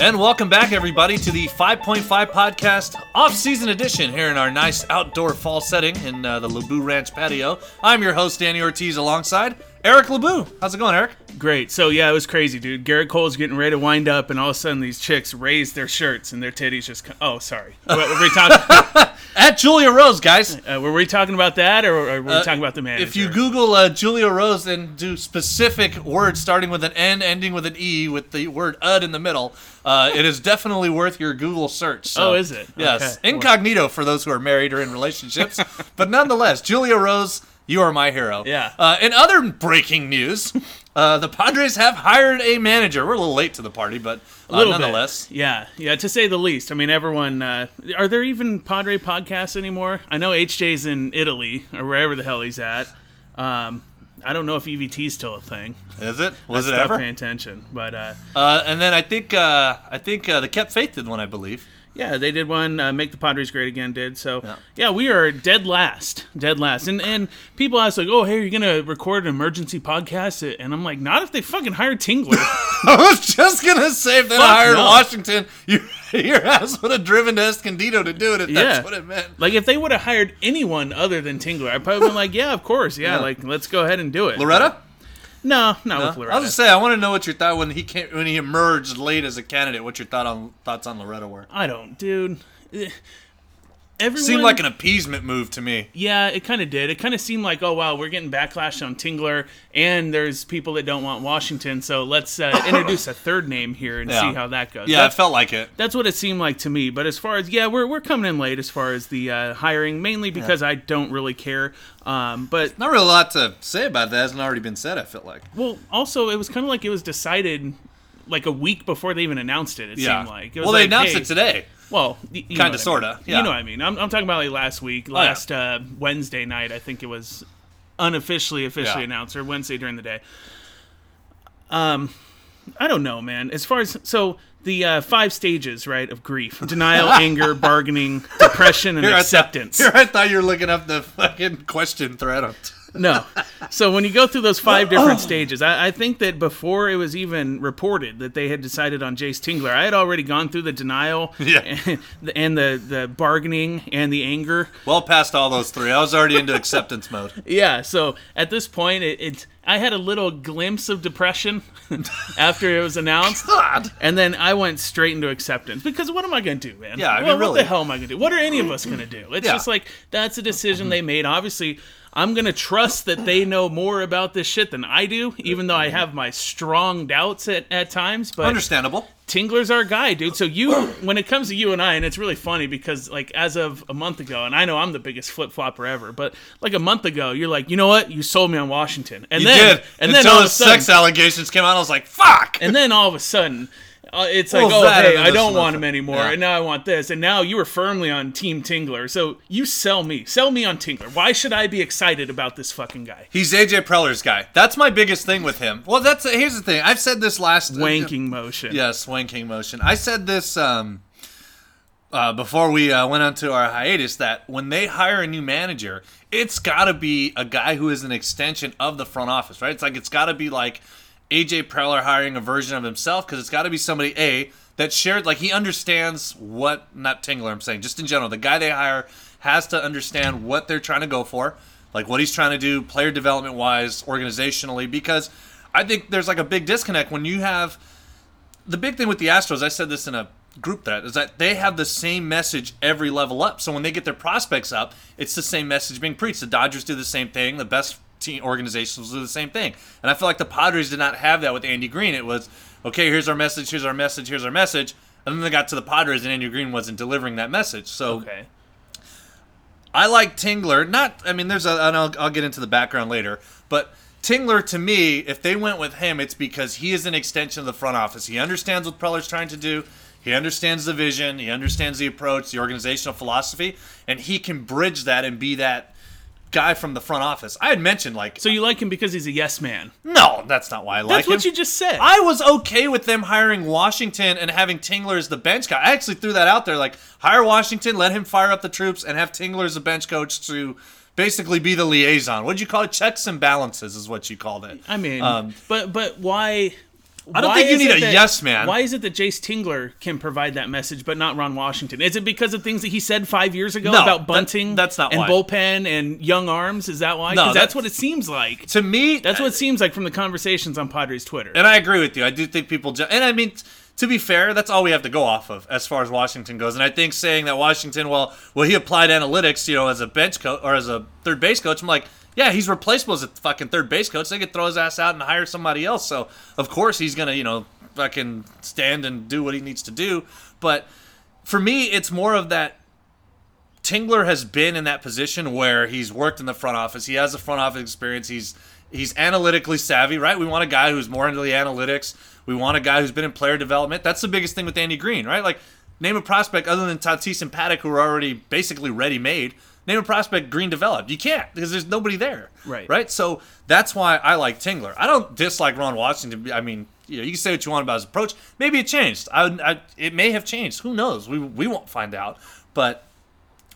And welcome back, everybody, to the 5.5 podcast off-season edition here in our nice outdoor fall setting in uh, the Lebu Ranch patio. I'm your host, Danny Ortiz, alongside Eric Lebu. How's it going, Eric? Great. So yeah, it was crazy, dude. Gerrit Cole's getting ready to wind up, and all of a sudden these chicks raise their shirts and their titties just. co- Oh, sorry. What, were we talking? At Julia Rose, guys. uh, were we talking about that, or, were we talking about the manager? If you Google uh, Julia Rose and do specific words starting with an N, ending with an E, with the word "ud" in the middle, uh, it is definitely worth your Google search. So, Oh, is it? Yes, Okay. incognito for those who are married or in relationships, but nonetheless, Julia Rose, you are my hero. Yeah. Uh, in other breaking news, uh, the Padres have hired a manager. We're a little late to the party, but uh, nonetheless. bit. Yeah, yeah. To say the least. I mean, everyone. Uh, are there even Padre podcasts anymore? I know HJ's in Italy or wherever the hell he's at. Um, I don't know if EVT's still a thing. Is it? Was it Stop ever? paying attention, but uh, Uh, and then I think uh, I think uh, the Kept Faith did one, I believe. Yeah, they did one. Uh, Make the Padres Great Again did so. Yeah. Yeah. we are dead last, dead last. And and people ask like, oh, hey, you're you gonna record an emergency podcast? And I'm like, not if they fucking hire Tingler. I was just gonna say if they hired no. Washington, you, your ass would have driven to Escondido to do it. If Yeah. that's what it meant. like if they would have hired anyone other than Tingler, I'd probably been like, yeah, of course, yeah, Yeah. like let's go ahead and do it. Loretta? No, not No? with Loretta. I was just say I want to know what your thought when he came when he emerged late as a candidate. What your thought on thoughts on Loretta were? I don't, dude. Everyone Seemed like an appeasement move to me. Yeah, it kind of did. It kind of seemed like, oh wow, we're getting backlash on Tingler, and there's people that don't want Washington, so let's uh, introduce a third name here and Yeah. see how that goes. Yeah, That's- it felt like it. That's what it seemed like to me. But as far as yeah, we're, we're coming in late as far as the uh, hiring, mainly because I don't really care. Um, but Not really a lot to say about that. Hasn't already been said. I felt like. well, also it was kind of like it was decided like a week before they even announced it. It Yeah. seemed like. It well, they announced hey- it today. Well, y- you know Kinda, what I mean. sorta, yeah. You know what I mean. I'm, I'm talking about like last week, yeah. last uh, Wednesday night. I think it was unofficially officially Yeah. announced, or Wednesday during the day. Um, I don't know, man. As far as so the uh, five stages, right, of grief: denial, anger, bargaining, depression, and Here I thought- acceptance. Here I thought you were looking up the fucking question thread on. No. So when you go through those five different oh. stages, I, I think that before it was even reported that they had decided on Jayce Tingler, I had already gone through the denial Yeah. and, the, and the, the bargaining and the anger. Well past all those three. I was already into acceptance mode. Yeah, so at this point, it, it I had a little glimpse of depression after it was announced. God. And then I went straight into acceptance because what am I going to do, man? Yeah, I mean, Well, What the hell am I going to do? What are any of us going to do? It's Yeah. just like that's a decision mm-hmm. they made. Obviously, I'm going to trust that they know more about this shit than I do, even though I have my strong doubts at, at times. But Understandable. Tingler's our guy, dude. So you, when it comes to you and I, and it's really funny because like as of a month ago, and I know I'm the biggest flip flopper ever, but like a month ago, you're like, you know what? You sold me on Washington, and You then did. and Until then all the sudden, sex allegations came out, I was like, "Fuck." and then all of a sudden. Uh, it's Well, like, oh, hey, I don't want him anymore, Yeah. and now I want this, and now you were firmly on Team Tingler. So you sell me, sell me on Tingler. Why should I be excited about this fucking guy? He's AJ Preller's guy. That's my biggest thing with him. Well, that's here's the thing. I've said this last Wanking motion. Yes, wanking motion. I said this um, uh, before we uh, went on to our hiatus that when they hire a new manager, it's got to be a guy who is an extension of the front office, right? It's like it's got to be like AJ Preller hiring a version of himself because it's got to be somebody a that shared like he understands what not Tingler. I'm saying just in general, the guy they hire has to understand what they're trying to go for, like what he's trying to do, player development wise, organizationally, because. I think there's like a big disconnect when you have the big thing with the Astros, I said this in a group that is that they have the same message every level up. So when they get their prospects up, it's the same message being preached. The Dodgers do the same thing. The best team organizations do the same thing. And I feel like the Padres did not have that with Andy Green. It was, okay, here's our message, here's our message, here's our message. And then they got to the Padres and Andy Green wasn't delivering that message. So Okay. I like Tingler. Not, I mean, there's a, and I'll, I'll get into the background later, but Tingler to me, if they went with him, it's because he is an extension of the front office. He understands what Preller's trying to do. He understands the vision, he understands the approach, the organizational philosophy, and he can bridge that and be that guy from the front office. I had mentioned like So you like him because he's a yes man. no, that's not why I like him. That's what you just said. I was okay with them hiring Washington and having Tingler as the bench guy. I actually threw that out there, like hire Washington, let him fire up the troops, and have Tingler as the bench coach to basically be the liaison. What'd you call it? Checks and balances is what you called it. I mean, Um, but but why? I don't why think you need a that- yes man. Why is it that Jayce Tingler can provide that message, but not Ron Washington? Is it because of things that he said five years ago No, about that- bunting? that's not and why. bullpen and young arms. Is that why? No, that's- that's what it seems like. To me, That's what uh, it seems like from the conversations on Padres Twitter. And I agree with you. I do think people, ju- and I mean, t- to be fair, that's all we have to go off of as far as Washington goes. And I think saying that Washington, well, well, he applied analytics, you know, as a bench coach or as a third base coach. I'm like, yeah, he's replaceable as a fucking third base coach. They could throw his ass out and hire somebody else. So of course he's gonna, you know, fucking stand and do what he needs to do. But for me, it's more of that Tingler has been in that position where he's worked in the front office. He has the front office experience. He's he's analytically savvy, right? We want a guy who's more into the analytics. We want a guy who's been in player development. That's the biggest thing with Andy Green, right? Like name a prospect other than Tatis and Paddock who are already basically ready made. Name a prospect Green developed. You can't because there's nobody there. Right. Right. So that's why I like Tingler. I don't dislike Ron Washington. I mean, you know, you can say what you want about his approach. Maybe it changed. I, I it may have changed. Who knows? We we won't find out. But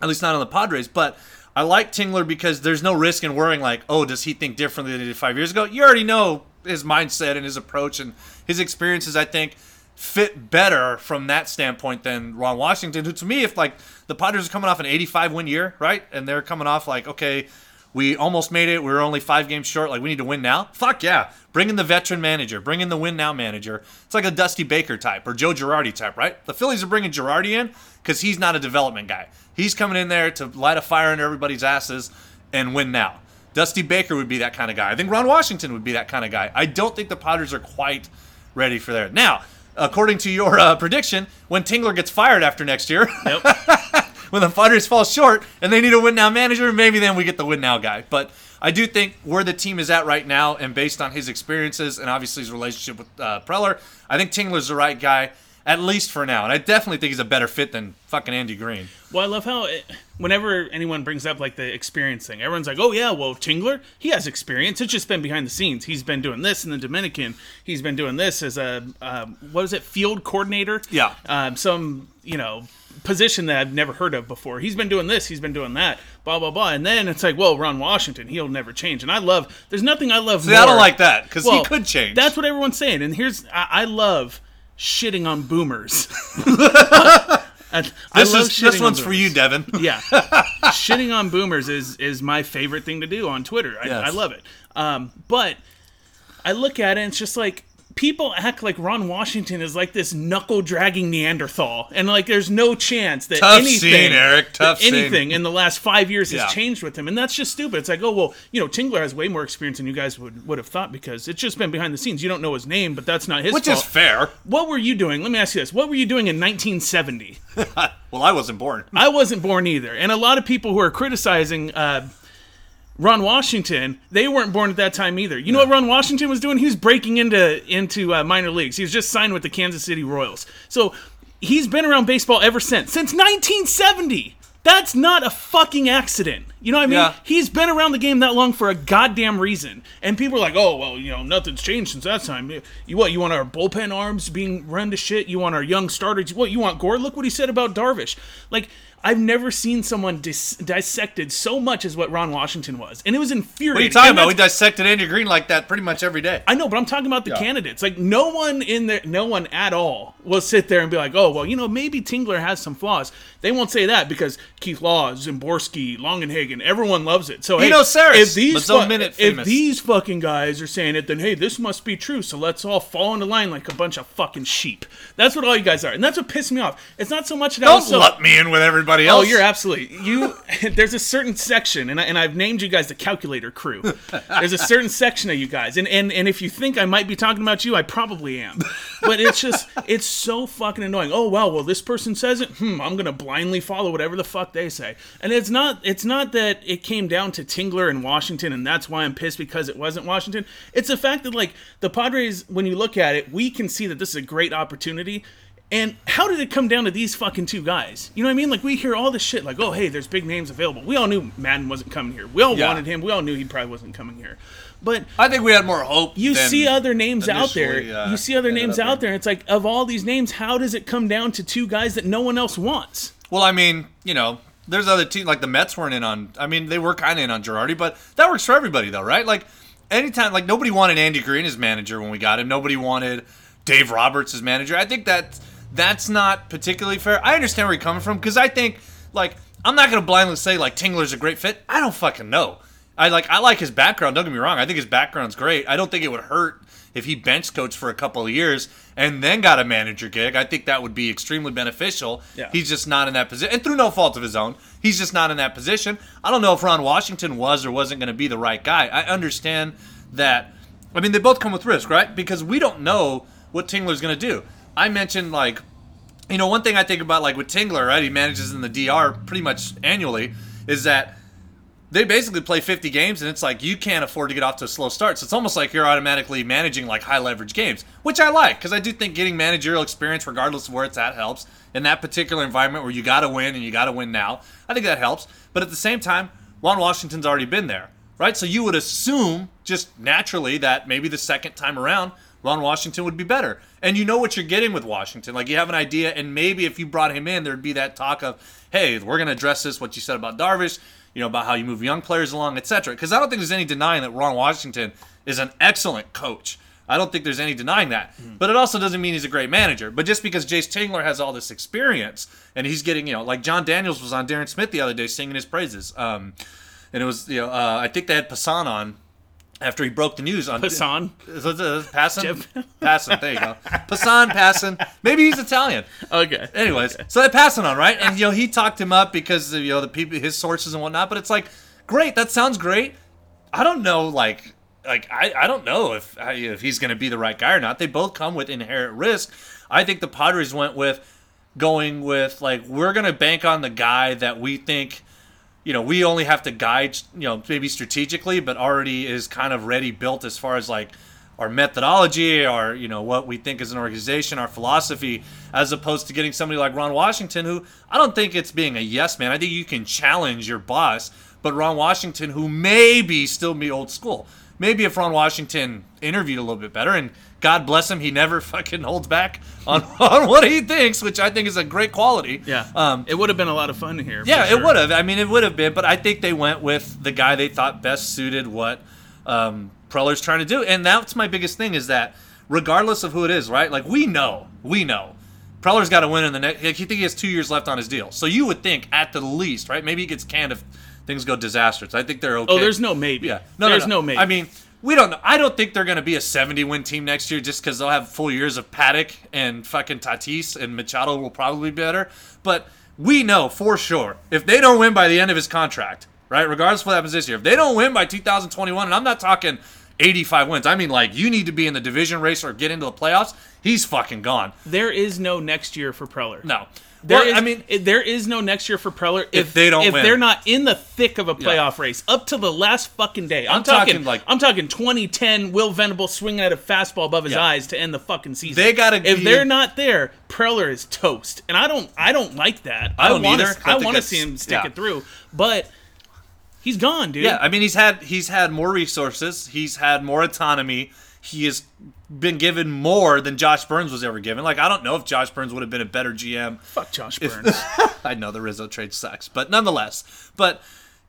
at least not on the Padres. But I like Tingler because there's no risk in worrying like, oh, does he think differently than he did five years ago? You already know his mindset and his approach and his experiences. I think fit better from that standpoint than Ron Washington, who to me, if like the Padres are coming off an 85 win year, right, and they're coming off like, okay, we almost made it. We are only five games short. Like we need to win now. Fuck yeah! Bring in the veteran manager. Bring in the win now manager. It's like a Dusty Baker type or Joe Girardi type, right? The Phillies are bringing Girardi in because he's not a development guy. He's coming in there to light a fire under everybody's asses and win now. Dusty Baker would be that kind of guy. I think Ron Washington would be that kind of guy. I don't think the Padres are quite ready for that. Now, according to your uh, prediction, when Tingler gets fired after next year, Yep. when the Padres fall short and they need a win now manager, maybe then we get the win now guy. But I do think where the team is at right now, and based on his experiences and obviously his relationship with uh, Preller, I think Tingler's the right guy, at least for now. And I definitely think he's a better fit than fucking Andy Green. Well, I love how it, whenever anyone brings up like the experience thing, everyone's like, "Oh yeah, well Tingler, he has experience. It's just been behind the scenes. He's been doing this in the Dominican. He's been doing this as a um, what is it, field coordinator? Yeah. um, some you know position that I've never heard of before. He's been doing this. He's been doing that. Blah blah blah. And then it's like, well, Ron Washington, he'll never change. And I love. There's nothing I love. See, I don't like that because Well, he could change. That's what everyone's saying. And here's I, I love shitting on boomers. I this is this on one's for you, Devin. Yeah, shitting on boomers is is my favorite thing to do on Twitter. I, Yes. I love it. Um, but I look at it, and it's just like people act like Ron Washington is like this knuckle dragging Neanderthal, and like there's no chance that Tough anything, scene, Eric, tough that scene. anything in the last five years has Yeah. changed with him, and that's just stupid. It's like, oh well, you know, Tingler has way more experience than you guys would would have thought because it's just been behind the scenes. You don't know his name, but that's not his Which fault. is fair. what were you doing? Let me ask you this: What were you doing in 1970? Well, I wasn't born. I wasn't born either. And a lot of people who are criticizing uh, Ron Washington, they weren't born at that time either. You know what Ron Washington was doing? He was breaking into into uh, minor leagues. He was just signed with the Kansas City Royals. So he's been around baseball ever since, since 1970. That's not a fucking accident. You know what I mean? Yeah. He's been around the game that long for a goddamn reason. And people are like, oh, well, you know, nothing's changed since that time. You what? You want our bullpen arms being run to shit? You want our young starters? What? You want Gore? Look what he said about Darvish. Like, I've never seen someone dis- dissected so much as what Ron Washington was. And it was infuriating. What are you talking about? We dissected Andy Green like that pretty much every day. I know, but I'm talking about the candidates. Like no one in there, no one at all will sit there and be like, "Oh, well, you know, maybe Tingler has some flaws." They won't say that because Keith Law, Szymborski, Longenhagen, everyone loves it. So hey, knows Sarris, if these fu- if these fucking guys are saying it, then hey, this must be true. So let's all fall into line like a bunch of fucking sheep. That's what all you guys are, and that's what pissed me off. It's not so much that I Don't was so, lump me in with everybody Oh, else. you're absolutely you. There's a certain section, and I, and I've named you guys the calculator crew. There's a certain section of you guys, and and and if you think I might be talking about you, I probably am. But it's just it's so fucking annoying. Oh well, well this person says it. Hmm, I'm gonna blindly follow whatever the fuck they say. And it's not it's not that it came down to Tingler and Washington, and that's why I'm pissed because it wasn't Washington. It's the fact that like the Padres, when you look at it, we can see that this is a great opportunity And how did it come down to these fucking two guys? You know what I mean? Like we hear all this shit, like, oh hey, there's big names available. We all knew Maddon wasn't coming here. We all Yeah. wanted him. We all knew he probably wasn't coming here. But I think we had more hope. you see other names out there. uh, you see other names out there. It's like of all these names, how does it come down to two guys that no one else wants? Well, I mean, you know, there's other teams like the Mets weren't in on. I mean, they were kind of in on Girardi, but that works for everybody, though, right? Like, anytime, like nobody wanted Andy Green as manager when we got him. Nobody wanted Dave Roberts as manager. I think that that's not particularly fair. I understand where you're coming from because I think, like, I'm not gonna blindly say like Tingler's a great fit. I don't fucking know. I like I like his background. Don't get me wrong. I think his background's great. I don't think it would hurt if he bench coached for a couple of years and then got a manager gig. I think that would be extremely beneficial. Yeah. He's just not in that position, and through no fault of his own, he's just not in that position. I don't know if Ron Washington was or wasn't going to be the right guy. I understand that. I mean, they both come with risk, right? Because we don't know what Tingler's going to do. I mentioned like you know, one thing I think about, like with Tingler, right? He manages in the DR pretty much annually, is that they basically play 50 games, and it's like you can't afford to get off to a slow start. So it's almost like you're automatically managing like high leverage games, which I like because I do think getting managerial experience, regardless of where it's at, helps in that particular environment where you got to win and you got to win now. I think that helps. But at the same time, Juan Washington's already been there, right? So you would assume just naturally that maybe the second time around, Ron Washington would be better. And you know what you're getting with Washington. Like you have an idea, and maybe if you brought him in, there'd be that talk of, hey, we're going to address this, what you said about Darvish, you know, about how you move young players along, etc. Because I don't think there's any denying that Ron Washington is an excellent coach. I don't think there's any denying that. But it also doesn't mean he's a great manager. But just because Jayce Tingler has all this experience and he's getting, you know, like Jon Daniels was on Darren Smith the other day singing his praises. Um, and it was, you know, uh, I think they had Passan on after he broke the news on Hassan. Is it- is it Passan? Passan, there you go. Passan, Passan. Maybe he's Italian. Okay. Anyways, so they passing on, right? And you know, he talked him up because of, you know the people, his sources and whatnot. But it's like, great, that sounds great. I don't know, like, like I, I don't know if if he's going to be the right guy or not. They both come with inherent risk. I think the Padres went with going with like we're going to bank on the guy that we think. You know, we only have to guide, you know, maybe strategically, but already is kind of ready built as far as like our methodology, our you know what we think as an organization, our philosophy, as opposed to getting somebody like Ron Washington, who I don't think it's being a yes man. I think you can challenge your boss, but Ron Washington, who maybe still be old school, maybe if Ron Washington interviewed a little bit better, and God bless him, he never fucking holds back on, on what he thinks, which I think is a great quality. Yeah. Um, it would have been a lot of fun here. yeah, sure. it would have. I mean, it would have been, but I think they went with the guy they thought best suited what um, Preller's trying to do, and that's my biggest thing is that regardless of who it is, right? Like we know, we know, Preller's got to win in the next. Like, you think he has two years left on his deal, so you would think at the least, right? Maybe he gets canned if things go disastrous. I think they're oh, okay. Oh, there's no maybe. Yeah, no, there's no, maybe. I mean, we don't know. I don't think they're going to be a 70 win team next year just because they'll have full years of Paddock and fucking Tatis and Machado will probably be better. But we know for sure if they don't win by the end of his contract, right? Regardless of what happens this year, if they don't win by 2021, and I'm not talking 85 wins, I mean like you need to be in the division race or get into the playoffs. He's fucking gone. there is no next year for Preller. No. There Well, is- I mean, there is no next year for Preller if, they don't if win. they're not in the thick of a playoff race up to the last fucking day. I'm, I'm talking, talking, like- I'm talking 2010 Will Venable swinging at a fastball above his Yeah. eyes to end the fucking season. They gotta if be- they're not there, Preller is toast, and I don't I don't like that. I don't either. I I want to see him stick yeah. it through, but he's gone, dude. Yeah, I mean he's had he's had more resources, he's had more autonomy. He has been given more than Josh Byrnes was ever given. Like I don't know if Josh Byrnes would have been a better GM. Fuck Josh Byrnes. I know the Rizzo trade sucks, but nonetheless, but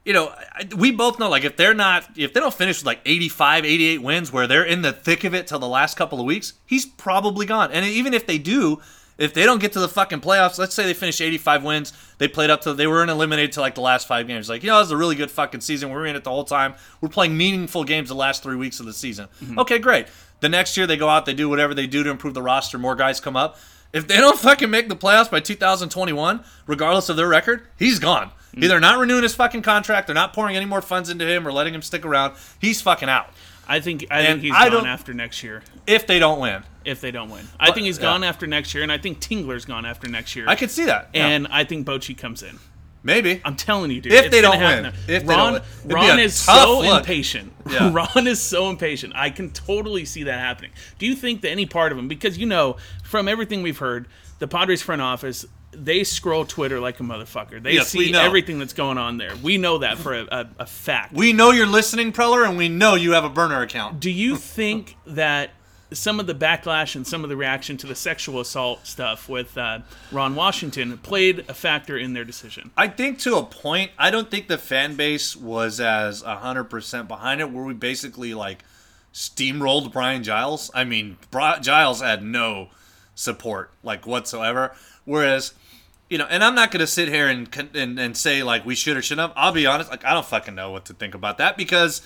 you know, I- we both know like if they're not if they don't finish with like 85, 88 wins where they're in the thick of it till the last couple of weeks, he's probably gone. And even if they do, if they don't get to the fucking playoffs, let's say they finish 85 wins, they played up to they weren't eliminated to like the last 5 games. Like, you know, it was a really good fucking season. We were in it the whole time. We're playing meaningful games the last 3 weeks of the season. Mm-hmm. Okay, great. The next year they go out, they do whatever they do to improve the roster, more guys come up. If they don't fucking make the playoffs by 2021, regardless of their record, he's gone. Mm. Either not renewing his fucking contract, they're not pouring any more funds into him, or letting him stick around. He's fucking out. I think I And think he's I gone after next year If they don't win, if they don't win. I think he's yeah. gone after next year, and I think Tingler's gone after next year. I could see that. Yeah. and I think Bochy comes in. maybe. I'm telling you, dude. If they don't win. If they Ron, don't win. Ron is so look. impatient. Yeah. Ron is so impatient. I can totally see that happening. Do you think that any part of him, because you know from everything we've heard, the Padres front office. They scroll Twitter like a motherfucker. They Yes, see everything that's going on there. We know that for a, a, a fact. We know you're listening, Preller, and we know you have a burner account. Do you think that some of the backlash and some of the reaction to the sexual assault stuff with uh, Ron Washington played a factor in their decision? I think to a point, I don't think the fan base was as 100% behind it, where we basically like steamrolled Brian Giles. I mean, Giles had no support, like whatsoever. Whereas, you know, and I'm not going to sit here and, and and say like we should or shouldn't have. I'll be honest, like I don't fucking know what to think about that because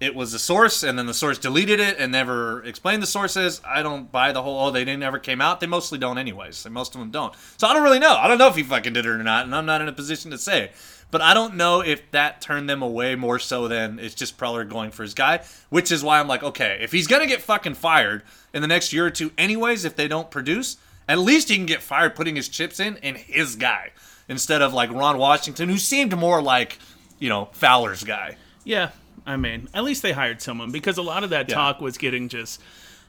it was the source and then the source deleted it and never explained the sources. I don't buy the whole oh they didn't ever came out. They mostly don't anyways. And most of them don't. So I don't really know. I don't know if he fucking did it or not, and I'm not in a position to say. But I don't know if that turned them away more so than it's just Preller going for his guy, which is why I'm like, okay, if he's gonna get fucking fired in the next year or two, anyways, if they don't produce, at least he can get fired putting his chips in and his guy instead of like Ron Washington, who seemed more like, you know, Fowler's guy. Yeah, I mean, at least they hired someone because a lot of that Yeah. talk was getting just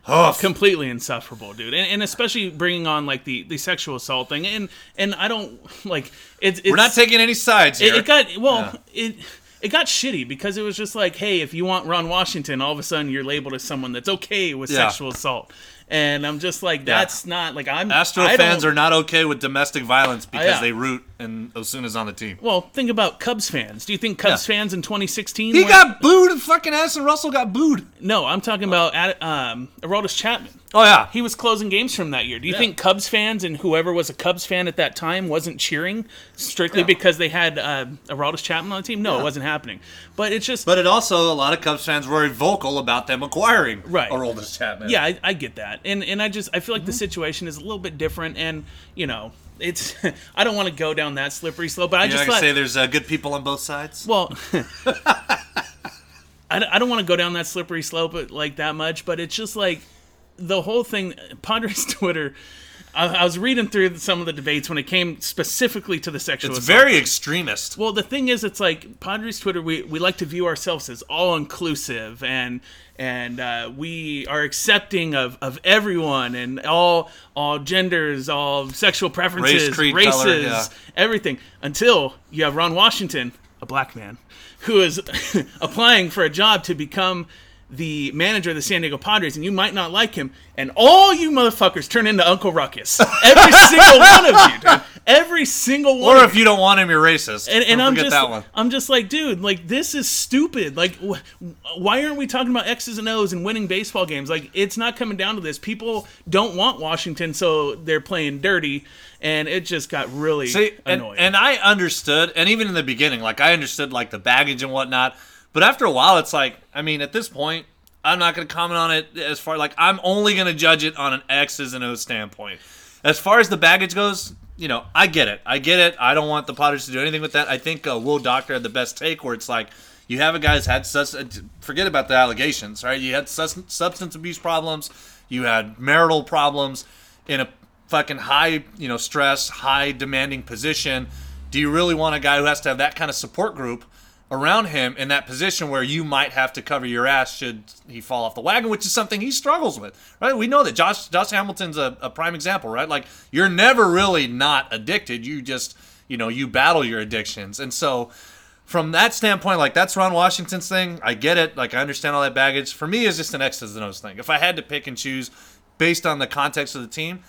Oh, completely insufferable, dude. And, and especially bringing on like the, the sexual assault thing. And and I don't like it's. it's we're not taking any sides it, here. it got well it it got shitty because it was just like hey if you want ron washington all of a sudden you're labeled as someone that's okay with Yeah. sexual assault and i'm just like that's not like i'm Astro I fans are not okay with domestic violence because yeah. they root and Osuna's on the team. well think about cubs fans do you think cubs Yeah. fans in 2016 He were- got booed. and Fucking Addison Russell got booed. no i'm talking about Ad- um Aroldis chapman Oh yeah, he was closing games from that year. Do you think Cubs fans and whoever was a Cubs fan at that time wasn't cheering strictly Yeah. because they had uh, Aroldis Chapman on the team? No, it wasn't happening. But it's just but it also a lot of Cubs fans were vocal about them acquiring Right. Aroldis Chapman. Yeah, I, I get that, and and I just I feel like Mm-hmm. the situation is a little bit different, and you know, it's I don't want to go down that slippery slope, but I You're just not thought, say there's uh, good people on both sides. well, I, I don't want to go down that slippery slope like that much, but it's just like the whole thing. Padres Twitter. I, I was reading through some of the debates when it came specifically to the sexual. it's assault very extremist. well, the thing is, it's like Padres Twitter. We, we like to view ourselves as all inclusive and and uh, we are accepting of, of everyone and all all genders, all sexual preferences, Race, creed, races, color, yeah. everything. Until you have Ron Washington, a black man, who is applying for a job to become the manager of the San Diego Padres, and you might not like him, and all you motherfuckers turn into Uncle Ruckus. Every single one of you, dude. Every single one. or if you don't want him, you're racist. and, and I'm just that one. I'm just like, dude, like this is stupid. Like, wh- why aren't we talking about X's and O's and winning baseball games? Like, it's not coming down to this. People don't want Washington, so they're playing dirty, and it just got really See, and, and I understood, and even in the beginning, like I understood like the baggage and whatnot. But after a while, it's like, I mean, at this point, I'm not going to comment on it as far like I'm only going to judge it on an X's and O's standpoint. As far as the baggage goes, you know, I get it. I get it. I don't want the Potters to do anything with that. I think uh, Will Doctor had the best take where it's like, you have a guy who's had such. Forget about the allegations, right? You had sus- substance abuse problems. You had marital problems in a fucking high, you know, stress, high demanding position. Do you really want a guy who has to have that kind of support group around him in that position where you might have to cover your ass should he fall off the wagon, which is something he struggles with, right? We know that Josh Josh Hamilton's a, a prime example, right? Like you're never really not addicted. You just, you know, you battle your addictions, and so from that standpoint, like that's Ron Washington's thing. I get it. Like I understand all that baggage. For me, it's just an X's and O's thing. If I had to pick and choose based on the context of the team,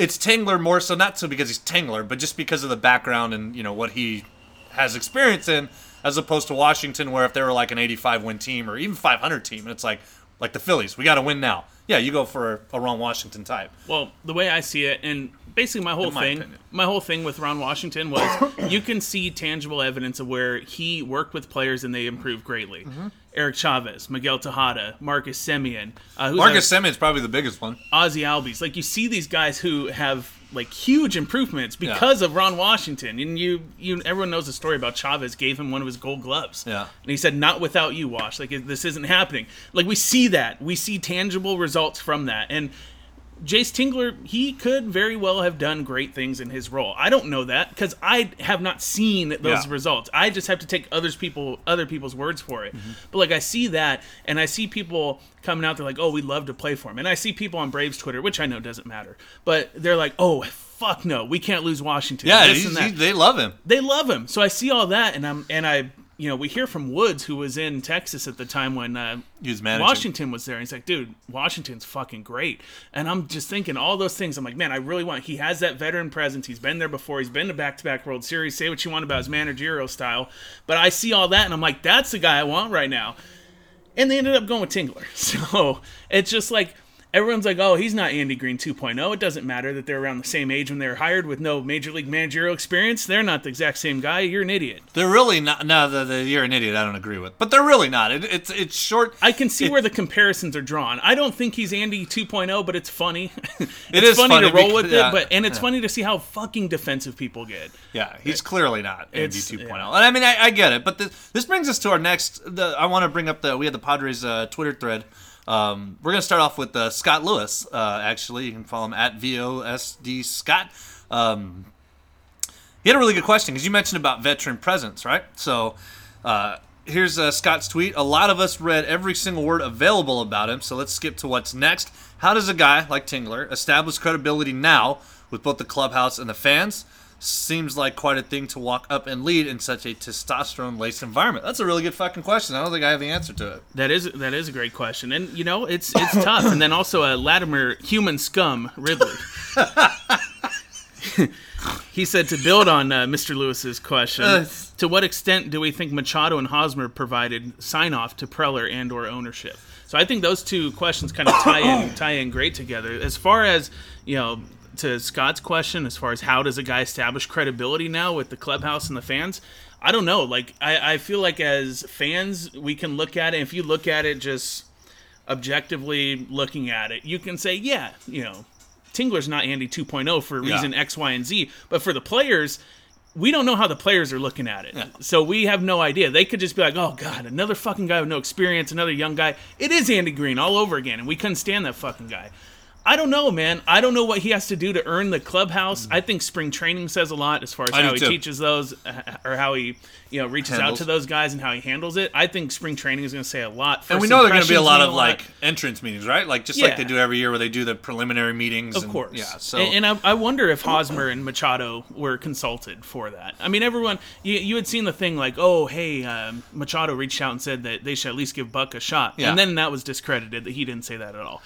it's Tingler more so not so because he's Tingler, but just because of the background and you know what he has experience in, as opposed to Washington, where if they were like an 85 win team or even 500 team, it's like like the Phillies, we got to win now. Yeah, you go for a Ron Washington type. Well, the way I see it, and basically my whole my thing, opinion. my whole thing with Ron Washington was you can see tangible evidence of where he worked with players and they improved greatly. Mm-hmm. Eric Chavez, Miguel Tejada, Marcus Semien, uh, who's Marcus Semien's probably the biggest one. Ozzie Albies. Like you see these guys who have like huge improvements because of Ron Washington. And you you everyone knows the story about Chavez gave him one of his gold gloves. Yeah. And he said, "Not without you, Wash. Like this isn't happening." Like we see that. We see tangible results from that. And Jayce Tingler, he could very well have done great things in his role. I don't know that because I have not seen those Yeah. results. I just have to take others people other people's words for it. Mm-hmm. But like I see that, and I see people coming out. They're like, "Oh, we'd love to play for him," and I see people on Braves Twitter, which I know doesn't matter, but they're like, "Oh." fuck no, we can't lose Washington. Yeah, this and that. he- they love him. they love him. So I see all that, and I'm and I, you know, we hear from Woods, who was in Texas at the time when uh, was. Washington was there. And he's like, dude, Washington's fucking great. And I'm just thinking all those things. I'm like, man, I really want. He has that veteran presence. He's been there before. He's been to back-to-back World Series. Say what you want about his managerial style, but I see all that, and I'm like, that's the guy I want right now. And they ended up going with Tingler. So it's just like everyone's like, oh, he's not Andy Green 2.0. It doesn't matter that they're around the same age when they were hired with no major league managerial experience. They're not the exact same guy. You're an idiot. They're really not. No, the, the, you're an idiot. I don't agree with, but they're really not. It, it's it's short. I can see It- where the comparisons are drawn. I don't think he's Andy 2.0, but it's funny. it's It is funny, funny to roll because- with yeah, it, but and it's yeah. funny to see how fucking defensive people get. Yeah, he's clearly not Andy 2.0. yeah. And I mean, I, I get it, but this, this brings us to our next. The, I want to bring up the we had the Padres uh, Twitter thread. Um, we're gonna start off with uh, Scott Lewis. Uh, actually, you can follow him at vosd Scott. Um, he had a really good question because you mentioned about veteran presence, right? So. Uh, Here's uh, Scott's tweet. A lot of us read every single word available about him, so let's skip to what's next. How does a guy like Tingler establish credibility now with both the clubhouse and the fans? Seems like quite a thing to walk up and lead in such a testosterone-laced environment. That's a really good fucking question. I don't think I have the answer to it. That is that is a great question, and you know it's it's tough. And then also uh, Latimer, human scum, Ridley. he said to build on uh, Mr. Lewis's question. Uh, to what extent do we think Machado and Hosmer provided sign off to Preller and or ownership? So I think those two questions kind of tie in tie in great together. As far as you know, to Scott's question, as far as how does a guy establish credibility now with the clubhouse and the fans? I don't know. Like I, I feel like as fans, we can look at it. If you look at it just objectively looking at it, you can say, yeah, you know, Tingler's not Andy 2.0 for Yeah. reason X, Y, and Z. But for the players, we don't know how the players are looking at it. So we have no idea. They could just be like, oh, God, another fucking guy with no experience, another young guy. It is Andy Green all over again, and we couldn't stand that fucking guy. I don't know, man. I don't know what he has to do to earn the clubhouse. I think spring training says a lot as far as Mm. I how he too. teaches those, uh, or how he, you know, reaches out to those guys and how he handles it. I think spring training is going to say a lot. And we know there's going to be a lot of like entrance meetings, right? Like just like they do every year, where they do the preliminary meetings. Of and- course. yeah. So and, and I, I wonder if Hosmer and Machado were consulted for that. I mean, everyone, you, you had seen the thing like, oh, hey, um, Machado reached out and said that they should at least give Buck a shot. Yeah. And then that was discredited that he didn't say that at all.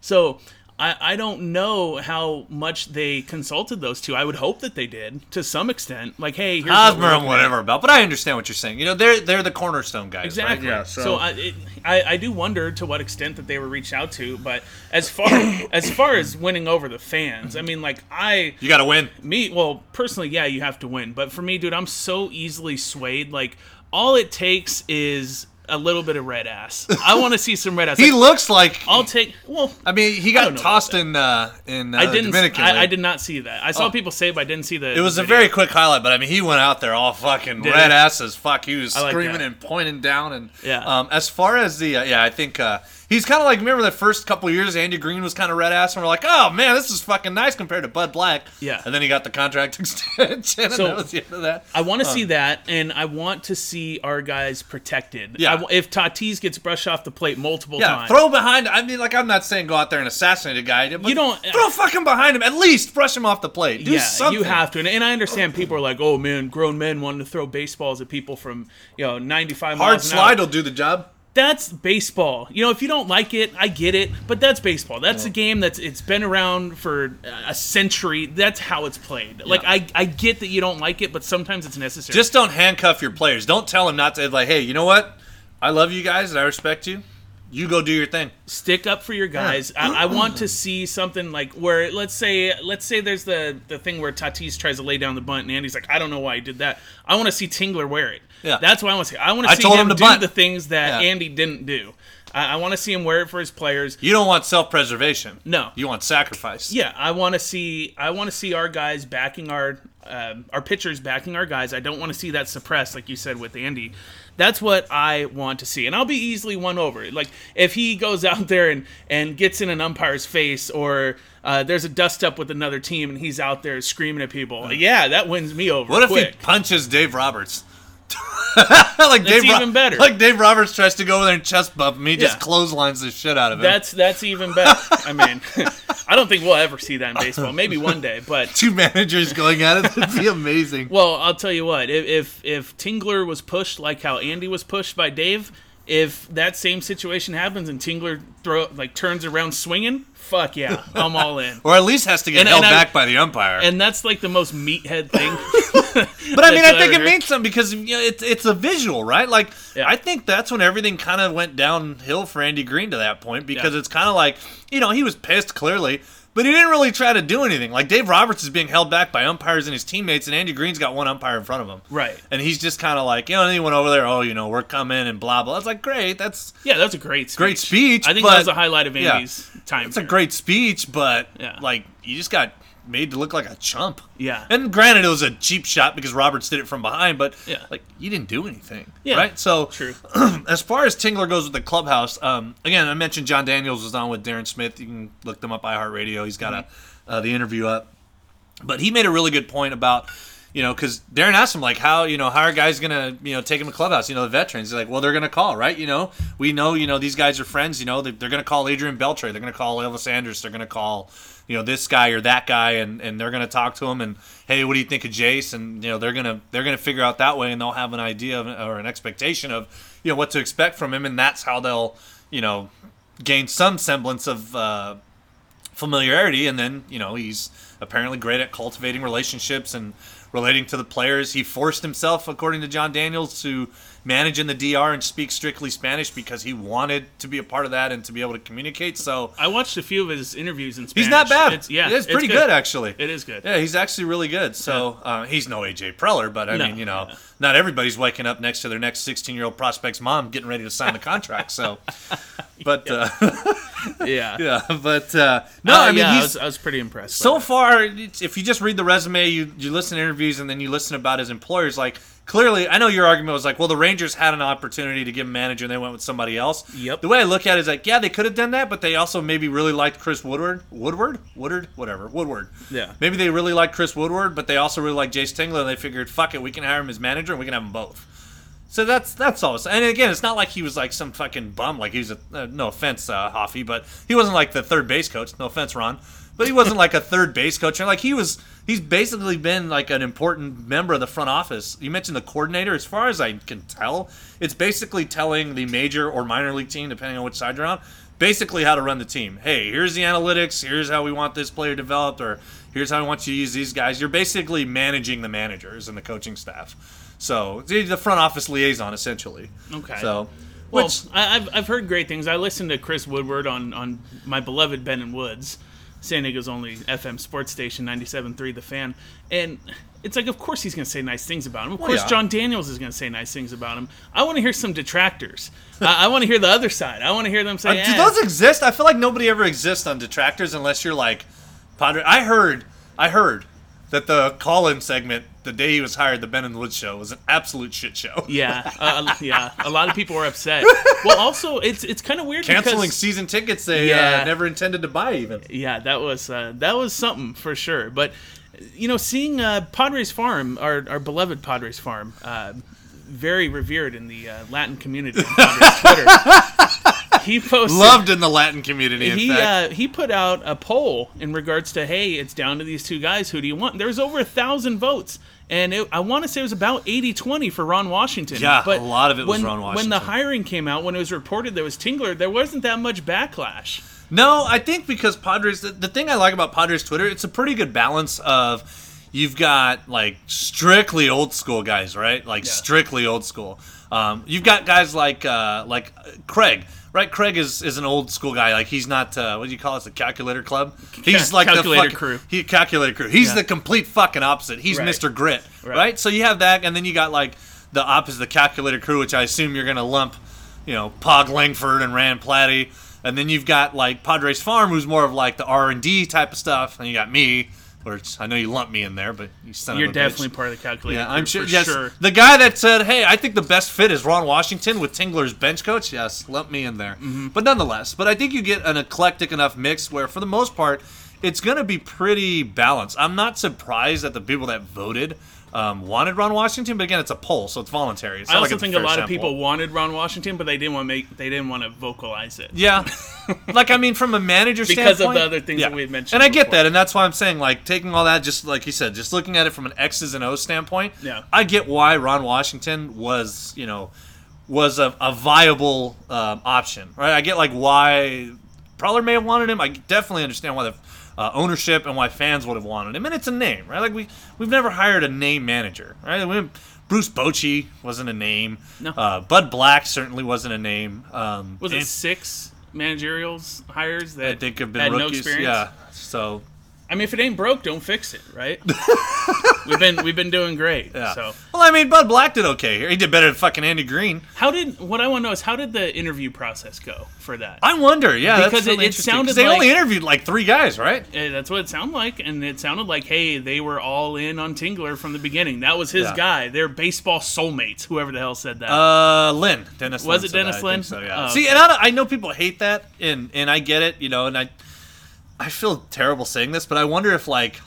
So I, I don't know how much they consulted those two. I would hope that they did to some extent. Like, hey, here's what we're Hosmer and looking at. whatever about, but I understand what you're saying. You know, they're they're the cornerstone guys, Exactly. right? Yeah. So, I, it, I I do wonder to what extent that they were reached out to, but as far as far as winning over the fans, I mean, like I you got to win. me well personally, yeah, you have to win, but for me, dude, I'm so easily swayed. Like all it takes is a little bit of red ass. I want to see some red ass. He Like, looks like. I'll take well. I mean, he got tossed in uh, in uh, I didn't. Dominican. I, I did not see that. I saw Oh. people say, it, but I didn't see the. It was a very quick highlight, but I mean, he went out there all fucking Did red he? ass as fuck. He was I screaming and pointing down, and Yeah. Um, as far as the uh, yeah, I think uh, he's kind of like remember the first couple years, Andy Green was kind of red ass, and we're like, oh man, this is fucking nice compared to Bud Black. Yeah. And then he got the contract extension, and So- that was the end of that. I want to see that, and I want to see our guys protected. Yeah. I if Tatis gets brushed off the plate multiple Yeah, times, throw behind. I mean, like I'm not saying go out there and assassinate a guy. But You don't- uh, throw fucking behind him. At least brush him off the plate. Do yeah, something. you have to. And, and I understand oh. people are like, "Oh man, grown men wanting to throw baseballs at people from you know 95 Hard miles slide hour." will do the job. That's baseball. You know, if you don't like it, I get it, but that's baseball. That's a game that's it's been around for a century. That's how it's played. Like I I get that you don't like it, but sometimes it's necessary. Just don't handcuff your players. Don't tell them not to. Like, hey, you know what? I love you guys and I respect you. You go do your thing. stick up for your guys. I, I want to see something like where let's say let's say there's the the thing where Tatis tries to lay down the bunt and Andy's like, I don't know why he did that. I want to see Tingler wear it. Yeah. that's what I want to see. I want to I see told him, him to do bunt. the things that Yeah. Andy didn't do. I, I want to see him wear it for his players. You don't want self-preservation. No. You want sacrifice. Yeah, I want to see I want to see our guys backing our um, our pitchers backing our guys. I don't want to see that suppressed, like you said with Andy. That's what I want to see, and I'll be easily won over. Like if he goes out there and and gets in an umpire's face, or uh, there's a dust up with another team, and he's out there screaming at people. Yeah, that wins me over. What if quick. he punches Dave Roberts? like Dave Ro- even better. Like Dave Roberts tries to go over there and chest bump him. He just Yeah. clotheslines the shit out of him. That's that's even better. I mean, I don't think we'll ever see that in baseball. Maybe one day, but Two managers going at it would be amazing. well, I'll tell you what. If if, if Tingler was pushed like how Andy was pushed by Dave, if that same situation happens and Tingler throw like turns around swinging, fuck yeah, I'm all in. or at least has to get And- held and I- back by the umpire. And that's like the most meathead thing. But I mean, I think it means something because you know, it's it's a visual, right? Like, Yeah. I think that's when everything kind of went downhill for Andy Green to that point because Yeah. it's kind of like, you know, he was pissed clearly, but he didn't really try to do anything. Like Dave Roberts is being held back by umpires and his teammates, and Andy Green's got one umpire in front of him, Right. And he's just kind of like, you know, anyone over there, oh, you know, we're coming and blah blah. It's like great, that's Yeah, that's a great speech. Great speech, I think but- that was the highlight of yeah. Andy's time. it's a great speech, but Yeah. like you just got made to look like a chump. Yeah. And granted, it was a cheap shot because Roberts did it from behind, but Yeah. like you didn't do anything, Yeah, right? So true. as far as Tingler goes with the clubhouse, um, again, I mentioned Jon Daniels was on with Darren Smith. You can look them up iHeartRadio. He's got Mm-hmm. a uh, the interview up, but he made a really good point about. You know, because Darren asked him like, how you know how are guys gonna you know take him to clubhouse? You know, the veterans. He's like, well, they're gonna call, right? You know, we know you know these guys are friends. You know, they, they're gonna call Adrian Beltre. They're gonna call Elvis Andrus. They're gonna call you know this guy or that guy, and and they're gonna talk to him and hey, what do you think of Jayce? And you know they're gonna they're gonna figure out that way, and they'll have an idea of, or an expectation of you know what to expect from him, and that's how they'll you know gain some semblance of. Uh, familiarity and then you know he's apparently great at cultivating relationships and relating to the players he forced himself according to jon daniels to manage in the dr and speak strictly spanish because he wanted to be a part of that and to be able to communicate so I watched a few of his interviews in Spanish. he's not bad It's, yeah, it's pretty good. actually It is good. yeah he's actually really good so uh, he's no aj preller but i No, mean you know no. not everybody's waking up next to their next 16 year old prospect's mom getting ready to sign the contract so but uh, Yeah. yeah but uh, no Uh, i mean yeah, I was, I was pretty impressed. so far, it's- if you just read the resume, you you listen to interviews, and then you listen about his employers, like clearly, I know your argument was like, well, the Rangers had an opportunity to give him manager, and they went with somebody else. Yep. The way I look at it is like, yeah, they could have done that, but they also maybe really liked Chris Woodward, Woodward, Woodward, whatever, Woodward. Yeah. Maybe they really liked Chris Woodward, but they also really liked Jayce Tingler, and they figured, fuck it, we can hire him as manager, and we can have them both. So that's that's all. And again, it's not like he was like some fucking bum. Like he was a uh, no offense, uh, Hoffy, but he wasn't like the third base coach. No offense, Ron, but he wasn't like a third base coach. Like he was, he's basically been like an important member of the front office. You mentioned the coordinator. As far as I can tell, it's basically telling the major or minor league team, depending on which side you're on, basically how to run the team. Hey, here's the analytics. Here's how we want this player developed, or here's how I want you to use these guys. You're basically managing the managers and the coaching staff. So the front office liaison, essentially. Okay. So, Well, which I, I've, I've heard great things. I listened to Chris Woodward on, on my beloved Ben and Woods, San Diego's only FM sports station, 97.3 The Fan. And it's like, of course he's going to say nice things about him. Of course yeah. Jon Daniels is going to say nice things about him. I want to hear some detractors. I, I want to hear the other side. I want to hear them say, Uh, do "Eh, those exist? I feel like nobody ever exists on detractors unless you're like Padre. I heard, I heard that the call-in segment the day he was hired, the Ben and the Woods show, was an absolute shit show. Yeah, uh, yeah. A lot of people were upset. Well, also, it's it's kind of weird Canceling because, season tickets they Yeah. uh, never intended to buy even. Yeah, that was uh, that was something for sure. But you know, seeing uh, Padres Farm, our our beloved Padres Farm, uh, very revered in the uh, Latin community on Padres Twitter. he posted. Loved in the Latin community. In he fact, uh, he put out a poll in regards to hey, it's down to these two guys. Who do you want? There was over a thousand votes. And it, I want to say it was about 80-20 for Ron Washington. Yeah, but a lot of it was when, Ron When the hiring came out, when it was reported there was Tingler, there wasn't that much backlash. No, I think because Padres, the, the thing I like about Padres Twitter, it's a pretty good balance of you've got like strictly old school guys, right? Like Yeah. strictly old school. Um, you've got guys like uh, like uh, Craig, right? Craig is, is an old school guy. Like he's not uh, what do you call it? The calculator club. He's like calculator the fuck- crew. He calculator crew. He's Yeah. the complete fucking opposite. He's Right. Mr. Grit, Right. right. So you have that, and then you got like the opposite, the calculator crew, which I assume you're gonna lump, you know, Pog Langford and Rand Platty. And then you've got like Padres Farm, who's more of like the R and D type of stuff, and you got me, which I know you lump me in there, but you son You're of a bitch. definitely part of the calculator. Yeah, I'm sure. Yes, sure. the guy that said, "Hey, I think the best fit is Ron Washington with Tingler's bench coach." Yes, lump me in there. Mm-hmm. But nonetheless, but I think you get an eclectic enough mix where, for the most part, it's going to be pretty balanced. I'm not surprised that the people that voted um, wanted Ron Washington, but again, it's a poll, so it's voluntary. It's I also like think a fair lot of people wanted Ron Washington, but they didn't want to make they didn't want to vocalize it. Yeah, like I mean, from a manager Because of standpoint, the other things that we had mentioned and I get that, and that's why I'm saying like taking all that, just like you said, just looking at it from an X's and O's standpoint. Yeah. I get why Ron Washington was, you know, was a, a viable um, option, right? I get like why Preller may have wanted him. I definitely understand why the uh, ownership and why fans would have wanted him, and it's a name, right? Like we we've never hired a name manager, right? We, Bruce Bochy wasn't a name. No. Uh, Bud Black certainly wasn't a name. Um, Was it six managerials hires that I think have been had no experience? yeah. So I mean, if it ain't broke, don't fix it, right? we've been we've been doing great. yeah. So Well, I mean, Bud Black did okay here. He did better than fucking Andy Green. how did what I want to know is how did the interview process go for that? I wonder. Yeah, Because that's it- really it 'cause sounded they only interviewed like three guys, right? Eh, that's what it sounded like, and it sounded like, hey, they were all in on Tingler from the beginning. That was his Yeah. guy. They're baseball soulmates. Whoever the hell said that. Uh, Lin, Dennis. Was Lin it Dennis Lin? So yeah. Oh, See, okay. and I, I know people hate that, and and I get it, you know, and I I feel terrible saying this, but I wonder if like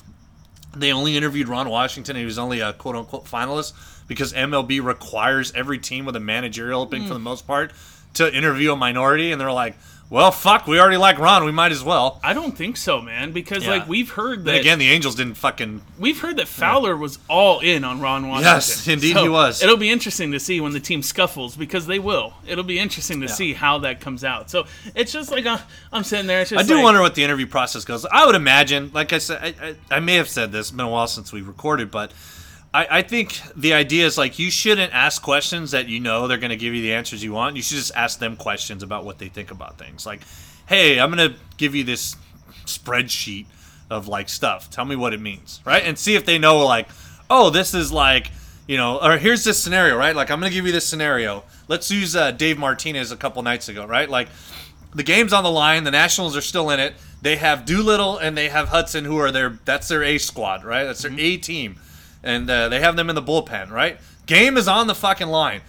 they only interviewed Ron Washington and he was only a quote unquote finalist because MLB requires every team with a managerial opening Hmm. for the most part to interview a minority, and they're like, well, fuck, we already like Ron, we might as well. I don't think so, man. Because Yeah. like we've heard Then that again, the Angels didn't fucking we've heard that Fowler was all in on Ron Washington. Yes, indeed he was. It'll be interesting to see when the team scuffles because they will. It'll be interesting to see how that comes out. So it's just like uh, I'm sitting there. It's just I do like, wonder what the interview process goes. I would imagine, like I said, I, I, I may have said this. It's been a while since we recorded, but I, I think the idea is like you shouldn't ask questions that you know they're going to give you the answers you want. You should just ask them questions about what they think about things. Like, hey, I'm going to give you this spreadsheet of like stuff. Tell me what it means, right? And see if they know like, oh, this is like, you know, or here's this scenario, right? Like I'm going to give you this scenario. Let's use uh, Dave Martinez a couple nights ago, right? Like the game's on the line. The Nationals are still in it. They have Doolittle and they have Hudson, who are their that's their A squad, right? That's their A team, and uh, they have them in the bullpen, right? Game is on the fucking line.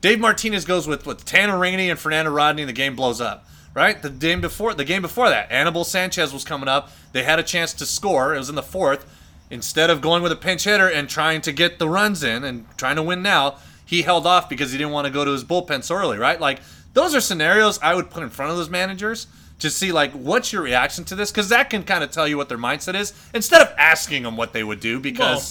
Dave Martinez goes with with Tanner Rainey and Fernando Rodney, and the game blows up. Right, the game before the game before that, Anibal Sanchez was coming up. They had a chance to score. It was in the fourth. Instead of going with a pinch hitter and trying to get the runs in and trying to win now, he held off because he didn't want to go to his bullpen so early. Right, like those are scenarios I would put in front of those managers to see like what's your reaction to this because that can kind of tell you what their mindset is instead of asking them what they would do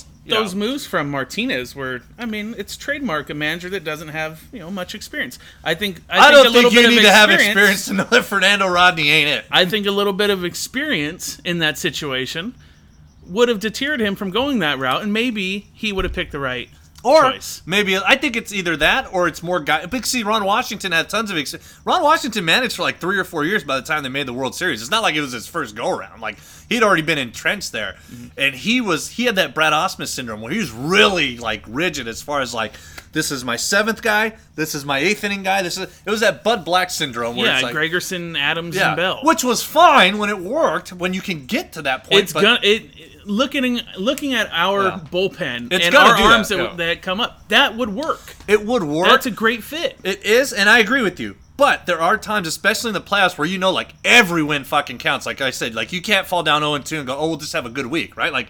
Well, because you know, those moves from Martinez were, I mean, it's trademark a manager that doesn't have you know much experience. I think I, I think don't think you need to have experience to know that Fernando Rodney ain't it. I think a little bit of experience in that situation would have deterred him from going that route, and maybe he would have picked the right Or choice. maybe I think it's either that or it's more guy. But see, Ron Washington had tons of. Ex- Ron Washington managed for like three or four years by the time they made the World Series. It's not like it was his first go around. Like he'd already been entrenched there, mm-hmm. and he was he had that Brad Ausmus syndrome where he was really like rigid as far as like this is my seventh guy, this is my eighth inning guy. This is it was that Bud Black syndrome where Yeah, it's like Gregerson, Adams, yeah, and Bell. which was fine when it worked when you can get to that point. it's but gonna it looking looking at our Yeah. bullpen It's and our that, arms that, yeah. that come up. That would work. it would work. That's a great fit. It is, and I agree with you. But there are times, especially in the playoffs, where you know, like every win fucking counts. Like I said, like you can't fall down 0 2 and go, oh, we'll just have a good week, right? Like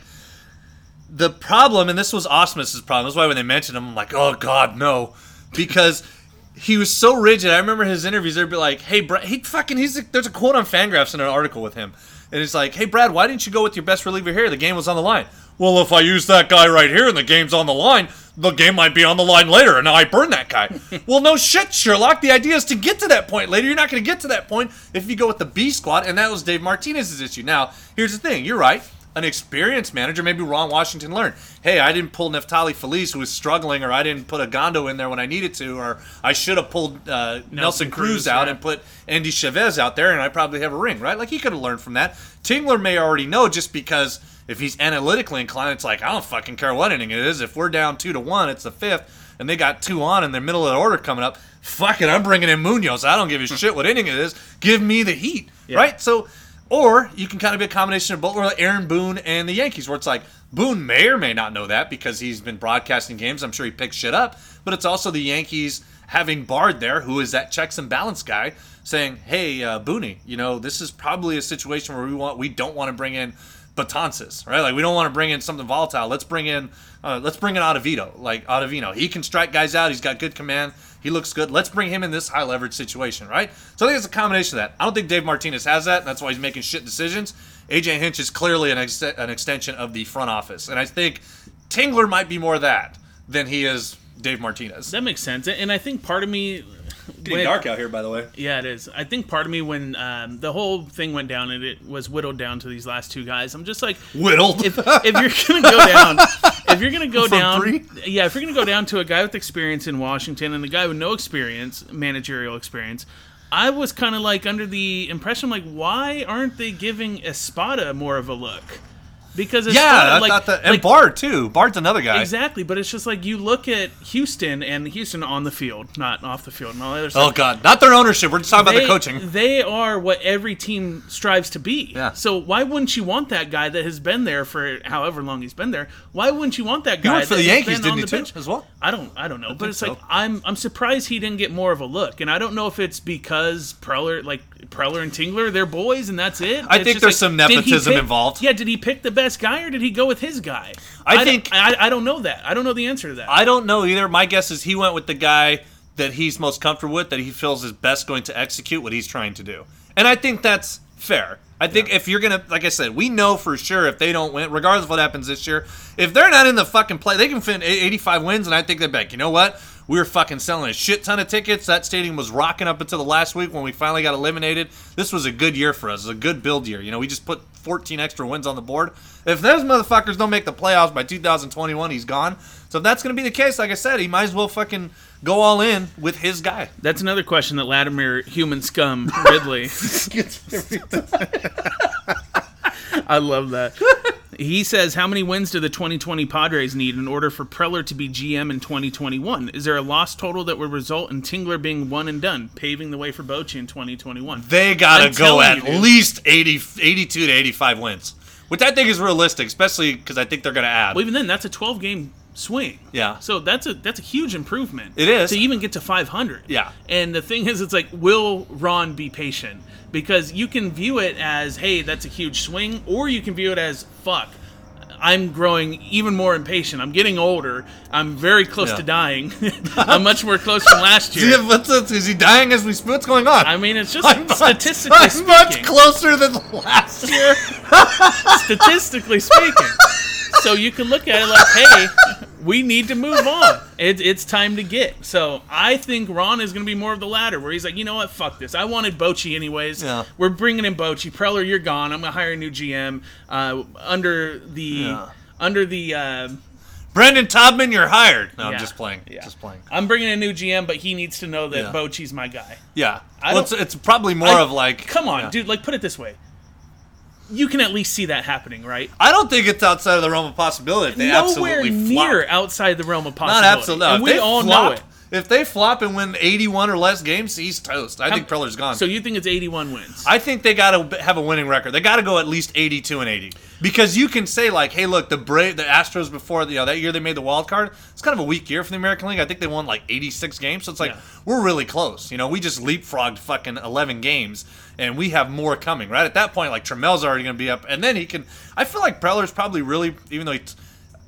the problem, and this was Ausmus's problem. That's why when they mentioned him, I'm like, oh god, no, because he was so rigid. I remember his interviews. They'd be like, hey, Brad, he fucking, he's there's a quote on Fangraphs in an article with him, and he's like, hey, Brad, why didn't you go with your best reliever here? The game was on the line. Well, if I use that guy right here and the game's on the line, the game might be on the line later, and I burn that guy. well, no shit, Sherlock. The idea is to get to that point later. You're not going to get to that point if you go with the B squad, and that was Dave Martinez's issue. Now, here's the thing. You're right. An experienced manager, maybe Ron Washington learned. Hey, I didn't pull Neftali Feliz, who was struggling, or I didn't put a Gondo in there when I needed to, or I should have pulled uh, Nelson, Cruz, Cruz, out yeah. and put Endy Chavez out there, and I probably have a ring, right? Like he could have learned from that. Tingler may already know just because if he's analytically inclined, it's like I don't fucking care what inning it is. If we're down two to one, it's the fifth, and they got two on in the middle of the order coming up. Fuck it, I'm bringing in Munoz. I don't give a shit what inning it is. Give me the heat, right? So, or you can kind of be a combination of both, or like Aaron Boone and the Yankees, where it's like Boone may or may not know that because he's been broadcasting games. I'm sure he picks shit up, but it's also the Yankees having Bard there, who is that checks and balance guy, saying, "Hey, uh, Booney, you know this is probably a situation where we want we don't want to bring in Betances, right? Like we don't want to bring in something volatile. Let's bring in uh, let's bring in Ottavino, like Ottavino. He can strike guys out. He's got good command. He looks good. Let's bring him in this high leverage situation, right? So I think it's a combination of that. I don't think Dave Martinez has that, and that's why he's making shit decisions. AJ Hinch is clearly an, ex- an extension of the front office, and I think Tingler might be more that than he is Dave Martinez. That makes sense, and I think part of me. Getting dark out here, by the way. Yeah, it is. I think part of me when um, the whole thing went down and it was whittled down to these last two guys, I'm just like, Whittled. if, if you're gonna go down, if you're gonna go From down, three? yeah, if you're gonna go down to a guy with experience in Washington and a guy with no experience, managerial experience, I was kind of like under the impression like, why aren't they giving Espada more of a look? Because Espada, yeah, I like, thought that. And like, Bard too. Bard's another guy. Exactly, but it's just like you look at Houston and Houston on the field, not off the field, and all the other Oh stuff. God, not their ownership. We're just talking about the coaching. They are what every team strives to be. Yeah. So why wouldn't you want that guy that has been there for however long he's been there? Why wouldn't you want that guy? worked for that the Yankees, on didn't he the too, bench? as well? I don't, I don't know, but it's so. like I'm, I'm surprised he didn't get more of a look, and I don't know if it's because Preller, like Preller and Tingler, they're boys, and that's it. I It's think there's some nepotism pick- involved. Yeah, did he pick the best guy or did he go with his guy? I don't- think- I, I don't know that. I don't know the answer to that. I don't know either. My guess is he went with the guy that he's most comfortable with, that he feels is best going to execute what he's trying to do. And I think that's fair. I think if you're gonna, like I said, we know for sure if they don't win, regardless of what happens this year, if they're not in the fucking play, they can fin 85 wins, and I think they're back. You know what? We were fucking selling a shit ton of tickets. That stadium was rocking up until the last week when we finally got eliminated. This was a good year for us. It was a good build year. You know, we just put 14 extra wins on the board. If those motherfuckers don't make the playoffs by 2021, he's gone. So if that's gonna be the case, like I said, he might as well fucking go all in with his guy. That's another question that Latimer, human scum, Ridley. I love that. He says, How many wins do the 2020 Padres need in order for Preller to be GM in 2021? Is there a loss total that would result in Tingler being one and done, paving the way for Bochy in 2021? They gotta go at you, least 80, 82 to 85 wins, which I think is realistic, especially because I think they're gonna add. Well, even then, that's a 12 game swing. Yeah. So that's a that's a huge improvement. It is. to even get to 500. Yeah. And the thing is, it's like, will Ron be patient? Because you can view it as, hey, that's a huge swing, or you can view it as, fuck. I'm growing even more impatient. I'm getting older. I'm very close Yeah. to dying. I'm much more close than last year. what's, is he dying as we speak? What's going on? I mean, it's just I'm much- I'm speaking. much closer than last year. statistically speaking. So you can look at it like, hey, we need to move on. It, it's time to get. So I think Ron is going to be more of the latter, where he's like, you know what, fuck this. I wanted Bochy anyways. Yeah. We're bringing in Bochy. Preller, you're gone. I'm going to hire a new GM uh, under the Yeah. under the. Uh, Brendan Todman, you're hired. No, Yeah. I'm just playing. Yeah. Just playing. I'm bringing a new GM, but he needs to know that Yeah. Bochy's my guy. Yeah. Well, it's, it's probably more I- of like. come on, dude. Like, put it this way. You can at least see that happening, right? I don't think it's outside of the realm of possibility. They Nowhere absolutely near flop. outside the realm of possibility. Not absolutely. and we all flop, know it. If they flop and win 81 or less games, he's toast. I think Preller's gone. So you think it's 81 wins? I think they got to have a winning record. They got to go at least 82 and 80 because you can say like, hey, look, the Bra- the Astros before you know that year they made the wild card. It's kind of a weak year for the American League. I think they won like 86 games, so it's like Yeah. we're really close. You know, we just leapfrogged fucking 11 games, and we have more coming. Right at that point, like Trammell's already going to be up, and then he can. I feel like Preller's probably really, even though he.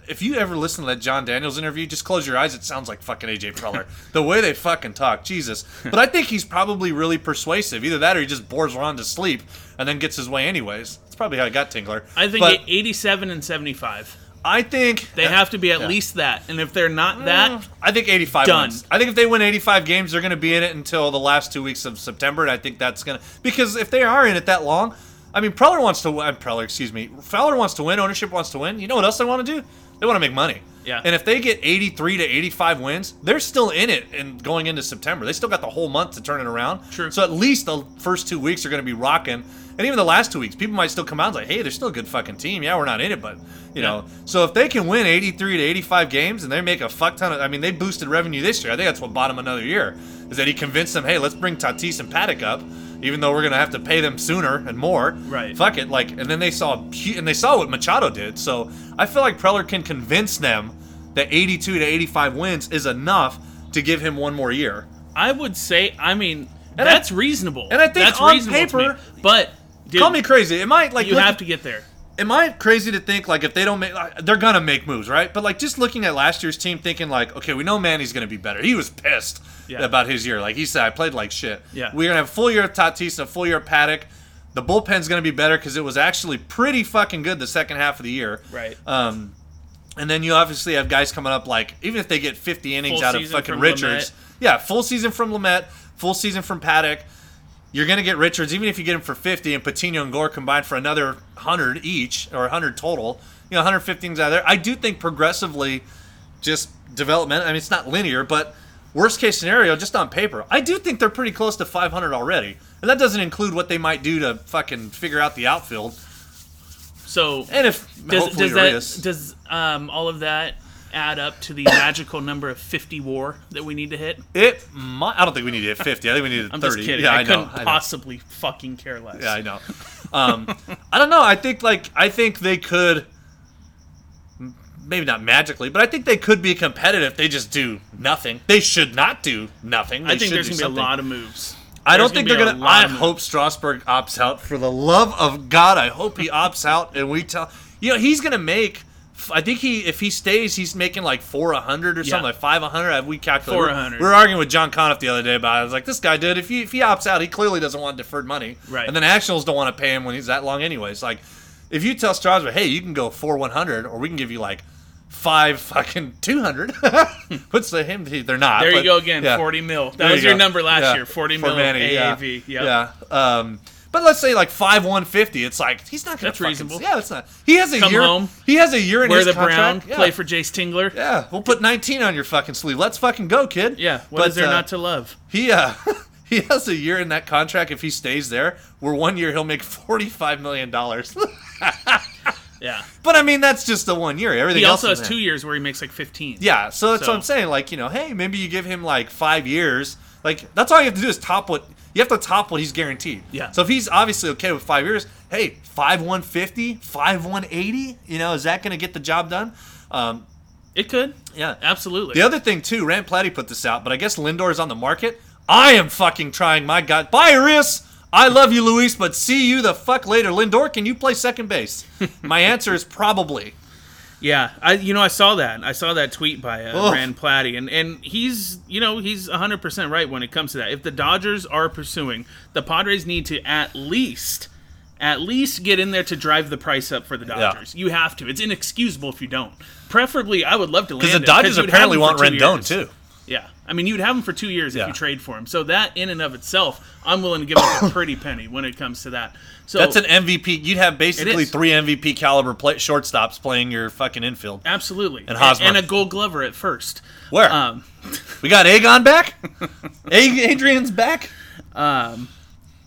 If you ever listen to that Jon Daniels interview, just close your eyes. It sounds like fucking AJ Preller. the way they fucking talk, Jesus. But I think he's probably really persuasive. Either that or he just bores Ron to sleep and then gets his way anyways. That's probably how I got Tingler. I think But 87 and 75. I think They have to be at Yeah. least that. And if they're not uh, that, I think 85 Done. wins. I think if they win 85 games, they're going to be in it until the last two weeks of September, and I think that's going to because if they are in it that long, I mean, Preller wants to win. Preller, excuse me, Fowler wants to win. Ownership wants to win. You know what else they want to do? They want to make money. Yeah. And if they get 83 to 85 wins, they're still in it and going into September. They still got the whole month to turn it around. True. So at least the first two weeks are going to be rocking. And even the last two weeks, people might still come out and say, hey, they're still a good fucking team. Yeah, we're not in it, but, you know. So if they can win 83 to 85 games and they make a fuck ton of, I mean, they boosted revenue this year. I think that's what bought them another year, is that he convinced them, hey, let's bring Tatis and Paddock up, even though we're going to have to pay them sooner and more. Right. Fuck it. Like, and then they saw, and they saw what Machado did. So I feel like Preller can convince them that 82 to 85 wins is enough to give him one more year. I would say, I mean, And I- that's reasonable. and I think that's on reasonable to me. paper- But, dude, Call me crazy. It might like you look have to get there. am I crazy to think like if they don't make, like, they're gonna make moves, right? But like just looking at last year's team, thinking like, okay, we know Manny's gonna be better. He was pissed Yeah. about his year. Like he said, I played like shit. Yeah. we're gonna have a full year of Tatis, and a full year of Paddock. The bullpen's gonna be better because it was actually pretty fucking good the second half of the year. Right. Um, and then you obviously have guys coming up like even if they get 50 innings Full out of fucking Richards, Lamet. yeah, full season from Lamet, full season from Paddock. You're gonna get Richards even if you get him for 50 and Patino and Gore combined for another 100 each or 100 total. You know, 150 innings out of there. I do think progressively, just development. I mean, it's not linear, but worst case scenario, just on paper, I do think they're pretty close to 500 already. And that doesn't include what they might do to fucking figure out the outfield. So And if does, does that does um, all of that add up to the magical number of 50 war that we need to hit? It might, I don't think we need to hit 50. I think we need to I'm 30. just kidding. Yeah, I, I, couldn't I know. possibly fucking care less. Yeah, I know. Um, I don't know. I think like I think they could maybe not magically, but I think they could be competitive. if They just do nothing. They should not do nothing. They I think there's gonna be a lot of moves. I don't think be they're gonna. I hope Strasburg opts out. For the love of God, I hope he opts out, and we tell. You know, he's gonna make. I think he, if he stays, he's making like four hundred or something, like five hundred. We calculated. four hundred. we were- hundred. We were arguing with John Conniff the other day about. it. I was like, this guy did. If he if he opts out, he clearly doesn't want deferred money. Right. And the Nationals don't want to pay him when he's that long, anyways. Like, if you tell Strasburg, hey, you can go four one hundred, or we can give you like five fucking two hundred. What's the him. They're not. There you but- go again. yeah. 40 mil. That There was you your go. number last Yeah. year. 40 For mil Manny, AAV. Yeah. Yep. yeah. Um, but let's say like five one fifty. It's like he's not gonna. That's fucking- reasonable. Yeah, that's not. He has a Come year. home. He has a year in Wear his the brown. Yeah. Play for Jayce Tingler. Yeah, we'll put nineteen on your fucking sleeve. Let's fucking go, kid. Yeah. What But, is there uh, not to love? He uh, he has a year in that contract. If he stays there, where one year he'll make forty five million dollars. Yeah. but I mean, that's just the one year. Everything He also has there. two years where he makes like 15. Yeah, so that's So- what I'm saying. Like, you know, hey, maybe you give him like five years. Like, that's all you have to do is top what you have to top what he's guaranteed. Yeah. So if he's obviously okay with five years, hey, five one fifty, five one eighty. You know, is that going to get the job done? Um, It could. yeah. Absolutely. The other thing too, Rand Platty put this out, but I guess Lindor is on the market. I am fucking trying my god. Bye. I love you, Luis, but see you the fuck later. Lindor, can you play second base? my answer is probably. Yeah, I you know I saw that. I saw that tweet by uh, Ugh. Rand Platty, and and he's you know he's 100 percent right when it comes to that. If the Dodgers are pursuing, the Padres need to at least at least get in there to drive the price up for the Dodgers. You have to. It's inexcusable if you don't. Preferably, I would love to land Because the Dodgers apparently want Rendon years. too. Yeah, I mean you'd have him for two years if you trade for him. So that in and of itself, I'm willing to give up a pretty penny when it comes to that. So That's an MVP. You'd have basically three MVP caliber play, shortstops playing your fucking infield. absolutely And Hosmer. and a Gold Glover at first. Where? Um, we got A-Gon back. Adrian's back.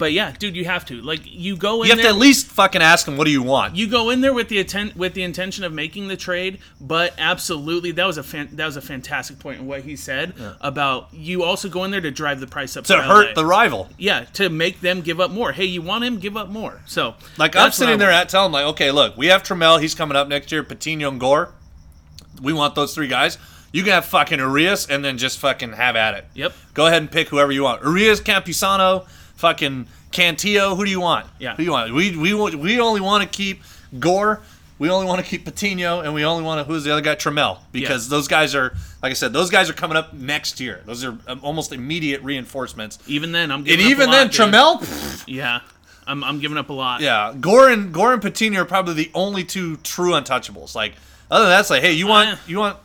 But yeah, dude, you have to like you go in You have there. to at least fucking ask him, "What do you want?" you go in there with the atten- with the intention of making the trade, but absolutely that was a fan- that was a fantastic point in what he said about you also go in there to drive the price up to hurt LA. the rival. yeah to make them give up more. Hey, you want him? Give up more. So Like I'm sitting there at telling like, okay, look, we have Trammell, he's coming up next year, Patino and Gore. We want those three guys. You can have fucking Urias and then just fucking have at it. Yep. Go ahead and pick whoever you want. Urias, Campusano, fucking Cantillo. Who do you want? Yeah. Who do you want? We we we only want to keep Gore. We only want to keep Patino, and we only want to who's the other guy? Trammell, because those guys are like I said, those guys are coming up next year. Those are um, almost immediate reinforcements. Even then, I'm And giving up even a then, lot. Trammell. Yeah, I'm, I'm giving up a lot. Yeah, Gore and Gore and Patino are probably the only two true untouchables. Like other than that, it's like, hey, you want Uh, you want.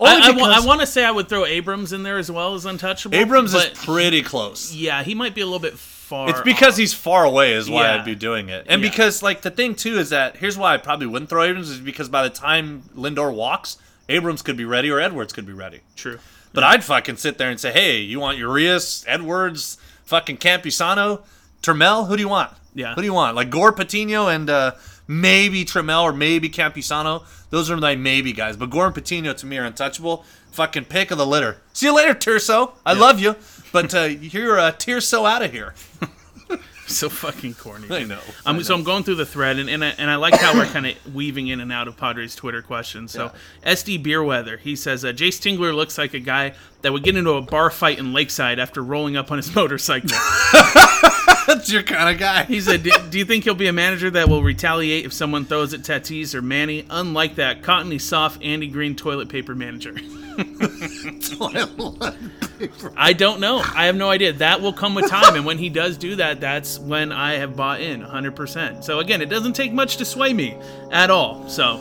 I, I, wa- I want to say I would throw Abrams in there as well as untouchable. Abrams but is pretty close. yeah, he might be a little bit far. It's because off. he's far away is why Yeah. I'd be doing it, and Yeah. because like the thing too is that here's why I probably wouldn't throw Abrams is because by the time Lindor walks, Abrams could be ready or Edwards could be ready. true. But I'd fucking sit there and say, hey, you want Urias, Edwards, fucking Campusano, Trammell? Who do you want? Yeah. Who do you want? Like Gore Patino and uh, maybe Trammell or maybe Campusano. Those are my maybe guys. But Gore and Patino to me are untouchable. Fucking pick of the litter. See you later, Tirso. I love you. But uh, you're uh, Tirso out of here. So fucking corny. I know. I'm, so I'm going through the thread, and and I, and I like how we're kind of weaving in and out of Padres Twitter questions. So SD Beerweather, he says, uh, Jayce Tingler looks like a guy that would get into a bar fight in Lakeside after rolling up on his motorcycle. That's your kind of guy. He said, do, do you think he'll be a manager that will retaliate if someone throws at Tatis or Manny? Unlike that cottony soft Andy Green toilet paper manager. toilet paper. I don't know. I have no idea. That will come with time, and when he does do that, that's when I have bought in 100%. So again, it doesn't take much to sway me at all. So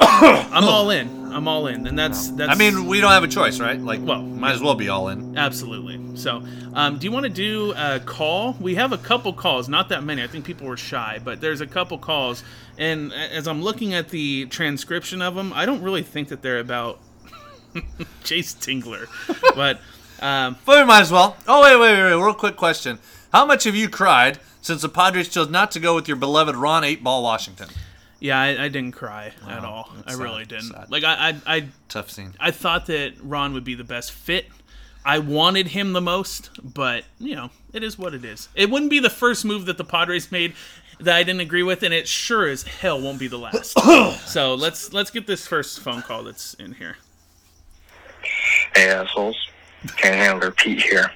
I'm all in. I'm all in, and that's that's. I mean, we don't have a choice, right? Like, Well, might as well be all in. Absolutely. So, um, do you want to do a call? We have a couple calls, not that many. I think people were shy, but there's a couple calls. And as I'm looking at the transcription of them, I don't really think that they're about Jayce Tingler. but um, But we might as well. Oh, wait, wait, wait, wait. Real quick question. How much have you cried since the Padres chose not to go with your beloved Ron 8 Ball Washington? Yeah, I, I didn't cry at all. I that's really didn't. sad. Like I, I, I, Tough scene. I thought that Ron would be the best fit. I wanted him the most, but you know, it is what it is. It wouldn't be the first move that the Padres made that I didn't agree with, and it sure as hell won't be the last. so let's let's get this first phone call that's in here. Hey assholes, can't handler Pete here.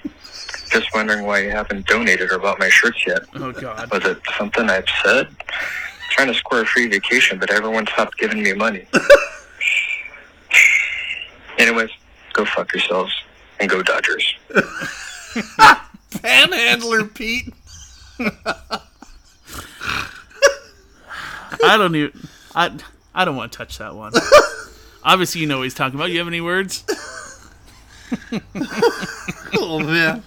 Just wondering why you haven't donated or bought my shirts yet. Oh God. Was it something I've said? Trying to square a free vacation, but everyone stopped giving me money. Anyways, go fuck yourselves and go Dodgers. Panhandler Pete. I don't even. I I don't want to touch that one. Obviously, you know what he's talking about. You have any words? Oh, man.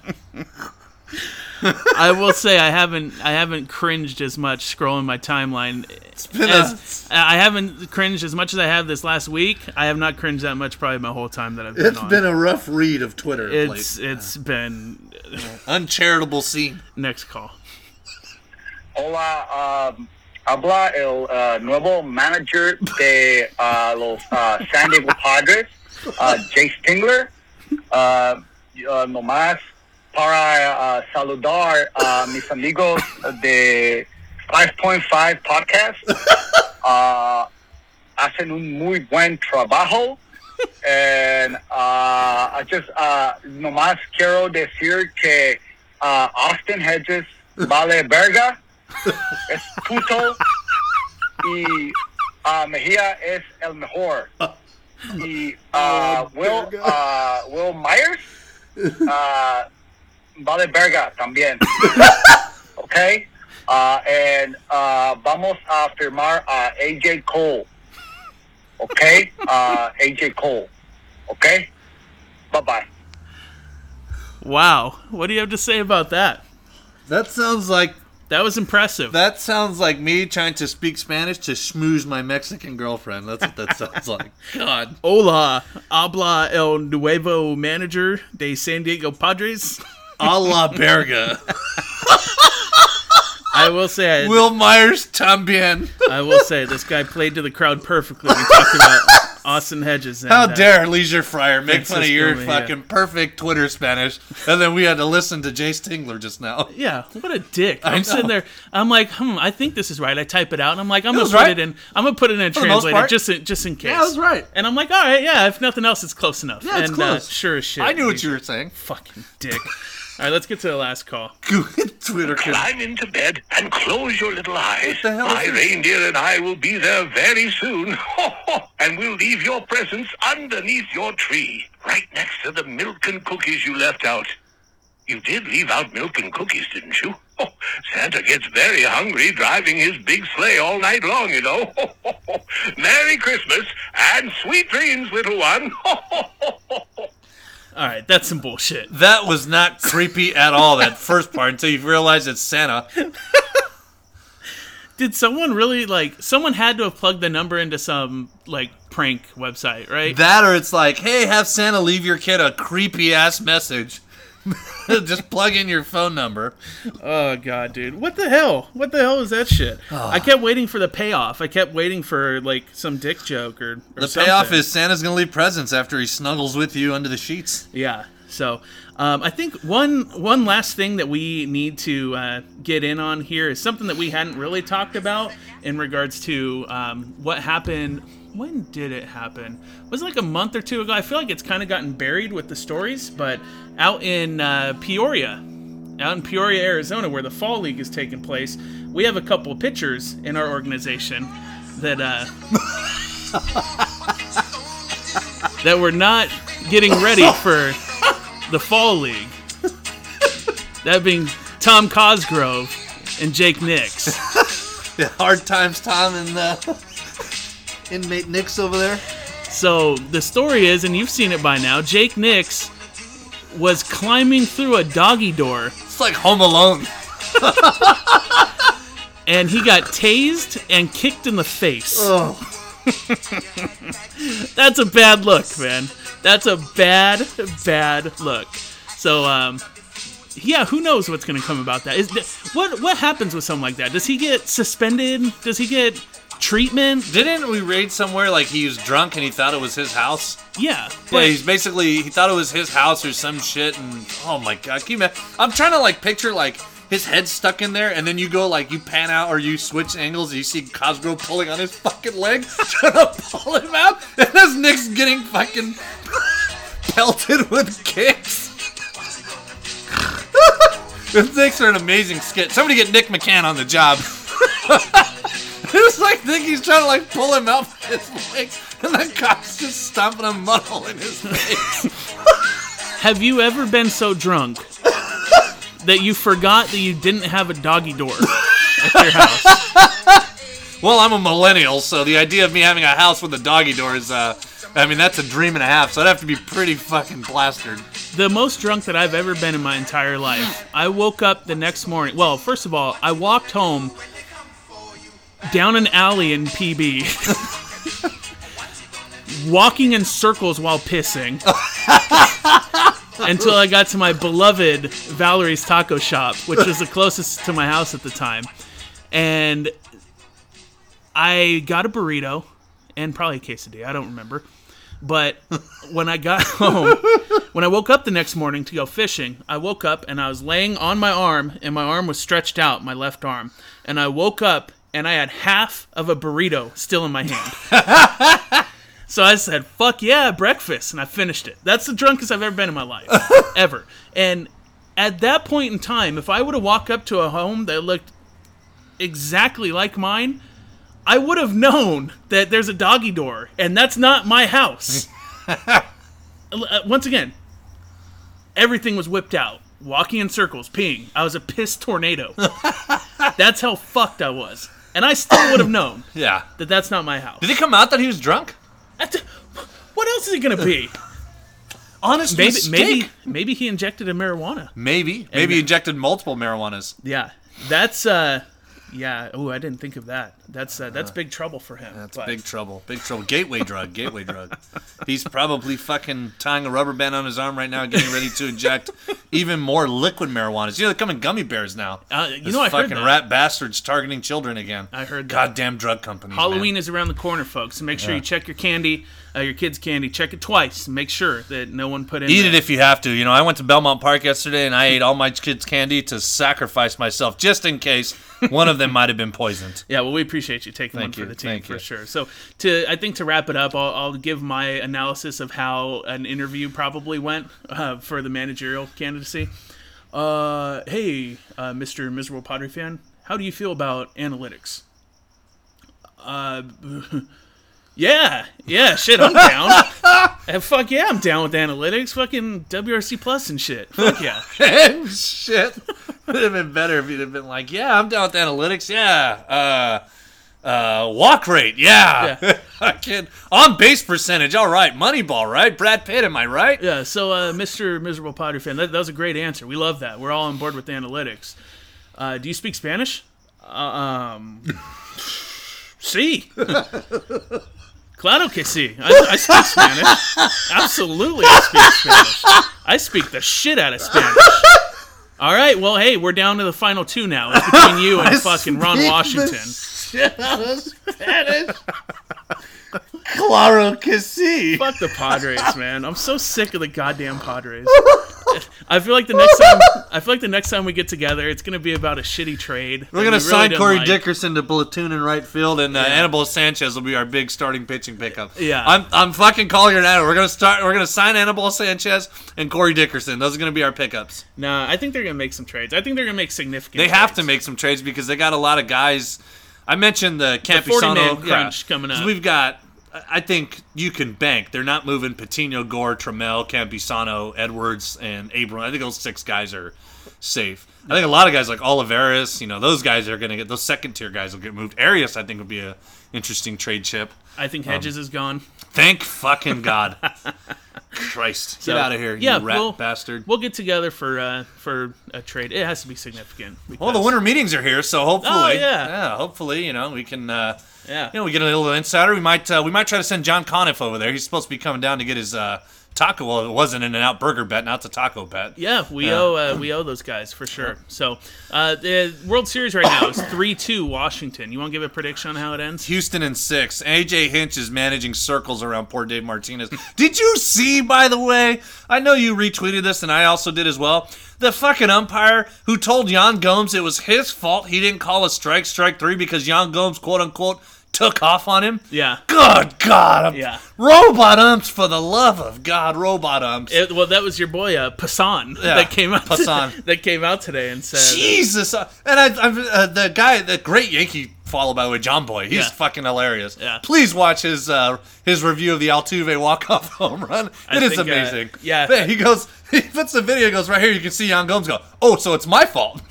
I will say I haven't I haven't cringed as much scrolling my timeline. It's been As, a, I haven't cringed as much as I have this last week. I have not cringed that much probably my whole time that I've been it's on. been a rough read of Twitter. it's lately. it's been uncharitable scene. next call. Hola, um, habla el uh, nuevo manager de uh, los uh, San Diego Padres, uh, Jayce Tingler. Uh, uh, nomás para uh, saludar a mis amigos de 5.5 Podcast. Uh, hacen un muy buen trabajo. And uh, I just uh, nomás quiero decir que uh, Austin Hedges vale verga es puto y uh, Mejía es el mejor. Y uh, Will, uh, Wil Myers uh, vale verga también. Okay? Uh, and uh, vamos a firmar a AJ Cole. Okay? Uh, AJ Cole. Okay? Bye bye. Wow, what do you have to say about that? That sounds like That was impressive. that sounds like me trying to speak Spanish to schmooze my Mexican girlfriend. That's what that sounds like. God. Hola, habla el nuevo manager de San Diego Padres. A la Berga. I will say, I, Wil Myers tambien. I will say, this guy played to the crowd perfectly. We talked about Austin Hedges. And, How uh, dare Leisure Fryer make fun of your fucking perfect Twitter Spanish, and then we had to listen to Jayce Tingler just now. Yeah, what a dick! I I'm sitting there. I'm like, hmm, I think this is right. I type it out, and I'm like, I'm gonna put right. it in. I'm gonna put it in a the translator just in, just in case. Yeah, that's right. And I'm like, all right, yeah. If nothing else, it's close enough. Yeah, it's and, close. Uh, sure as shit. I knew what you were saying. Fucking dick. all right, let's get to the last call. Good Twitter. could- Climb into bed and close your little eyes. the hell My reindeer and I will be there very soon. and we'll leave your presents underneath your tree, right next to the milk and cookies you left out. You did leave out milk and cookies, didn't you? Oh, Santa gets very hungry driving his big sleigh all night long, you know. Merry Christmas and sweet dreams, little one. All right, that's some bullshit. That was not creepy at all, that first part, until you realize it's Santa. Did someone really like? Someone had to have plugged the number into some like prank website, right? That or it's like, hey, have Santa leave your kid a creepy ass message. Just plug in your phone number. Oh god, dude. What the hell? What the hell is that shit? Ah. I kept waiting for the payoff. I kept waiting for like some dick joke or, or The something. payoff is Santa's gonna leave presents after he snuggles with you under the sheets. Yeah. So um, I think one one last thing that we need to uh, get in on here is something that we hadn't really talked about in regards to um, what happened. When did it happen? Was it like a month or two ago? I feel like it's kind of gotten buried with the stories, but out in uh, Peoria, out in Peoria, Arizona, where the fall league is taking place, we have a couple of pitchers in our organization that uh, that were not getting ready for the fall league. That being Tom Cosgrove and Jake Nix. Yeah, hard times, Tom, and uh, inmate Nix over there. So the story is, and you've seen it by now, Jake Nix was climbing through a doggy door It's like Home Alone. and he got tased and kicked in the face. Oh, That's a bad look, man. That's a bad, bad look. So, um, yeah, who knows what's gonna come about that? Is what what happens with something like that? Does he get suspended? Does he get treatment? didn't we read somewhere like he was drunk and he thought it was his house? Yeah, Yeah, but he's basically he thought it was his house or some shit, and oh my god, can you ima- I'm trying to like picture like his head stuck in there, and then you go like you pan out or you switch angles, and you see Cosgrove pulling on his fucking leg, trying to pull him out, and this Nick's getting fucking pelted with kicks. the Knicks are an amazing skit. Somebody get Nick McCann on the job. It's like think he's trying to like pull him out with his legs, and the cop's just stomping a mud hole in his face. have you ever been so drunk that you forgot that you didn't have a doggy door at your house? Well, I'm a millennial, so the idea of me having a house with a doggy door is, uh, I mean, that's a dream and a half. So I'd have to be pretty fucking plastered. The most drunk that I've ever been in my entire life. I woke up the next morning. Well, first of all, I walked home down an alley in PB, walking in circles while pissing, until I got to my beloved Valerie's Taco Shop, which was the closest to my house at the time. And I got a burrito and probably a quesadilla. I don't remember. But when I got home, when I woke up the next morning to go fishing, I woke up and I was laying on my arm, and my arm was stretched out, my left arm. And I woke up and I had half of a burrito still in my hand. so I said, fuck yeah, breakfast. And I finished it. That's the drunkest I've ever been in my life. ever. And at that point in time, if I would have walked up to a home that looked exactly like mine, I would have known that there's a doggy door, and that's not my house. Uh, Once again, everything was whipped out, walking in circles, peeing. I was a piss tornado. that's how fucked I was, and I still would have known Yeah. that that's not my house. Did it come out that he was drunk? That's- What else is it gonna be? Honest Maybe, mistake. maybe, maybe he injected a marijuana. Maybe. Maybe he injected multiple marijuanas. Yeah, that's uh, yeah. Oh, I didn't think of that. That's uh, that's big trouble for him. That's but- big trouble. Big trouble. Gateway drug. Gateway drug. He's probably fucking tying a rubber band on his arm right now, getting ready to inject even more liquid marijuana. You know, they come in gummy bears now. Uh, you Those know, I heard fucking rat bastards targeting children again. I heard that. Goddamn drug companies. Halloween man. is around the corner, folks. So make sure you check your candy, uh, your kids' candy. Check it twice. Make sure that no one put in. Eat there. it if you have to. You know, I went to Belmont Park yesterday and I ate all my kids' candy to sacrifice myself just in case one of them might have been poisoned. Yeah, well, we appreciate you taking Thank one you, for the team thank for you. sure. So, to I think to wrap it up, I'll, I'll give my analysis of how an interview probably went uh, for the managerial candidacy. Uh, hey, uh, Mr. Miserable Padre fan, how do you feel about analytics? Uh, yeah, yeah, shit, I'm down. and fuck yeah, I'm down with analytics. Fucking WRC Plus and shit. Fuck yeah. and shit. Would have been better if you'd have been like, yeah, I'm down with analytics. Yeah. Uh, uh, walk rate. Yeah. Yeah. Fucking on base percentage. All right. Moneyball, right? Brad Pitt, am I right? Yeah, so uh, Mr. Miserable Padre fan, that, that was a great answer. We love that. We're all on board with analytics. Uh, do you speak Spanish? Uh, um, sí. Claro que sí. I, I speak Spanish. Absolutely, I speak Spanish. I speak the shit out of Spanish. All right, well, hey, we're down to the final two now. It's between you and fucking Ron Washington. Shit out of Spanish. Claro que sí. Fuck the Padres, man. I'm so sick of the goddamn Padres. I feel like the next time I feel like the next time we get together, it's gonna be about a shitty trade. We're gonna we sign didn't Corey like. Dickerson to platoon in right field, and uh, Yeah. Anibal Sanchez will be our big starting pitching pickup. Yeah. I'm, I'm fucking calling it now. We're gonna start. We're gonna sign Anibal Sanchez and Corey Dickerson. Those are gonna be our pickups. Nah, I think they're gonna make some trades. I think they're gonna make significant. They have to make some trades because they got a lot of guys. I mentioned the 40-man Campusano crunch coming up. We've got. I think you can bank. They're not moving Patino, Gore, Trammell, Campusano, Edwards, and Abram. I think those six guys are safe. I think a lot of guys like Olivares, you know, those guys are going to get those second tier guys will get moved. Arias, I think, would be a interesting trade chip. I think Hedges um, is gone. Thank fucking God. Christ, So, get out of here, yeah, you rat we'll- bastard. We'll get together for uh, for a trade. It has to be significant. Well, the winter meetings are here, so hopefully, Oh, yeah. hopefully, you know, we can, uh, Yeah. you know, we get a little insider. We might, uh, we might try to send John Conniff over there. He's supposed to be coming down to get his uh, taco. Well, it wasn't In-N-Out burger bet, now it's a taco bet. Yeah, we owe uh, we owe those guys for sure. So uh, the World Series right now is three two Washington. You want to give a prediction on how it ends? Houston in six. AJ Hinch is managing circles around poor Dave Martinez. did you see, by the way? I know you retweeted this, and I also did as well. The fucking umpire who told Yan Gomes it was his fault he didn't call a strike, strike three because Yan Gomes, quote unquote, took off on him. Yeah. Good God. I'm- Yeah. Robot umps, for the love of God, robot umps. It, well, that was your boy uh, Passan Yeah, that came out Passan. that came out today and said, Jesus. uh, And I, I'm uh, the guy, the great Yankee follow, by the way, John Boy. He's Yeah. fucking hilarious. Yeah. Please watch his uh, his review of the Altuve walk off home run. I It is think, uh, amazing. yeah. Man, He goes. He puts the video. Goes right here. You can see Yan Gomes go. Oh, so it's my fault.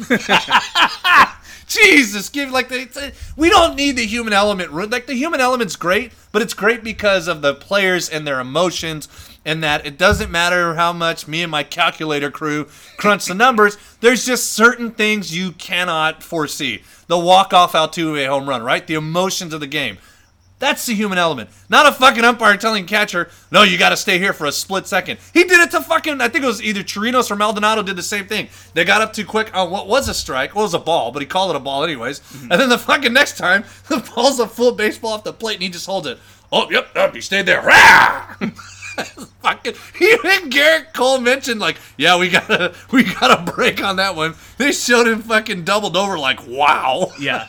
Jesus, give like the we don't need the human element. Like the human element's great, but it's great because of the players and their emotions, and that it doesn't matter how much me and my calculator crew crunch the numbers. There's just certain things you cannot foresee. The walk off Altuve home run, right? The emotions of the game. That's the human element. Not a fucking umpire telling catcher, no, you got to stay here for a split second. He did it to fucking, I think it was either Chirinos or Maldonado did the same thing. They got up too quick on what was a strike. Well, it was a ball, but he called it a ball anyways. Mm-hmm. And then the fucking next time, the ball's a full baseball off the plate and he just holds it. Oh, yep, yep, he stayed there. Fucking even Gerrit Cole mentioned like, yeah, we gotta we got a break on that one. They showed him fucking doubled over like, wow. "Yeah."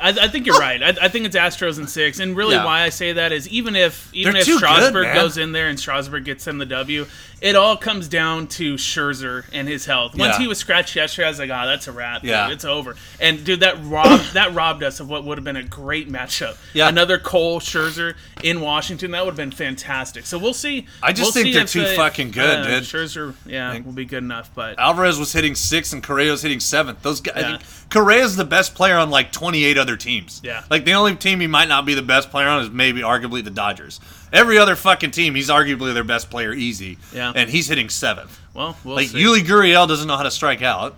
I, I think you're right. I, I think it's Astros in six, and really Yeah. why I say that is even if even They're if too good, Strasburg goes in there and Strasburg gets them the W, it all comes down to Scherzer and his health. Once Yeah. he was scratched yesterday, I was like, "Ah, that's a wrap. dude. Yeah. it's over." And dude, that robbed that robbed us of what would have been a great matchup. Yeah. another Cole Scherzer in Washington that would have been fantastic. So we'll see. I just We'll think they're too fucking good, uh, dude. Scherzer, yeah, will be good enough, but Alvarez was hitting sixth and Correa's hitting seventh. Those guys. Yeah. Correa's the best player on like 28 other teams. Yeah. Like the only team he might not be the best player on is maybe arguably the Dodgers. Every other fucking team, he's arguably their best player easy. Yeah. And he's hitting seventh. well, we'll Like see. Yuli Gurriel doesn't know how to strike out.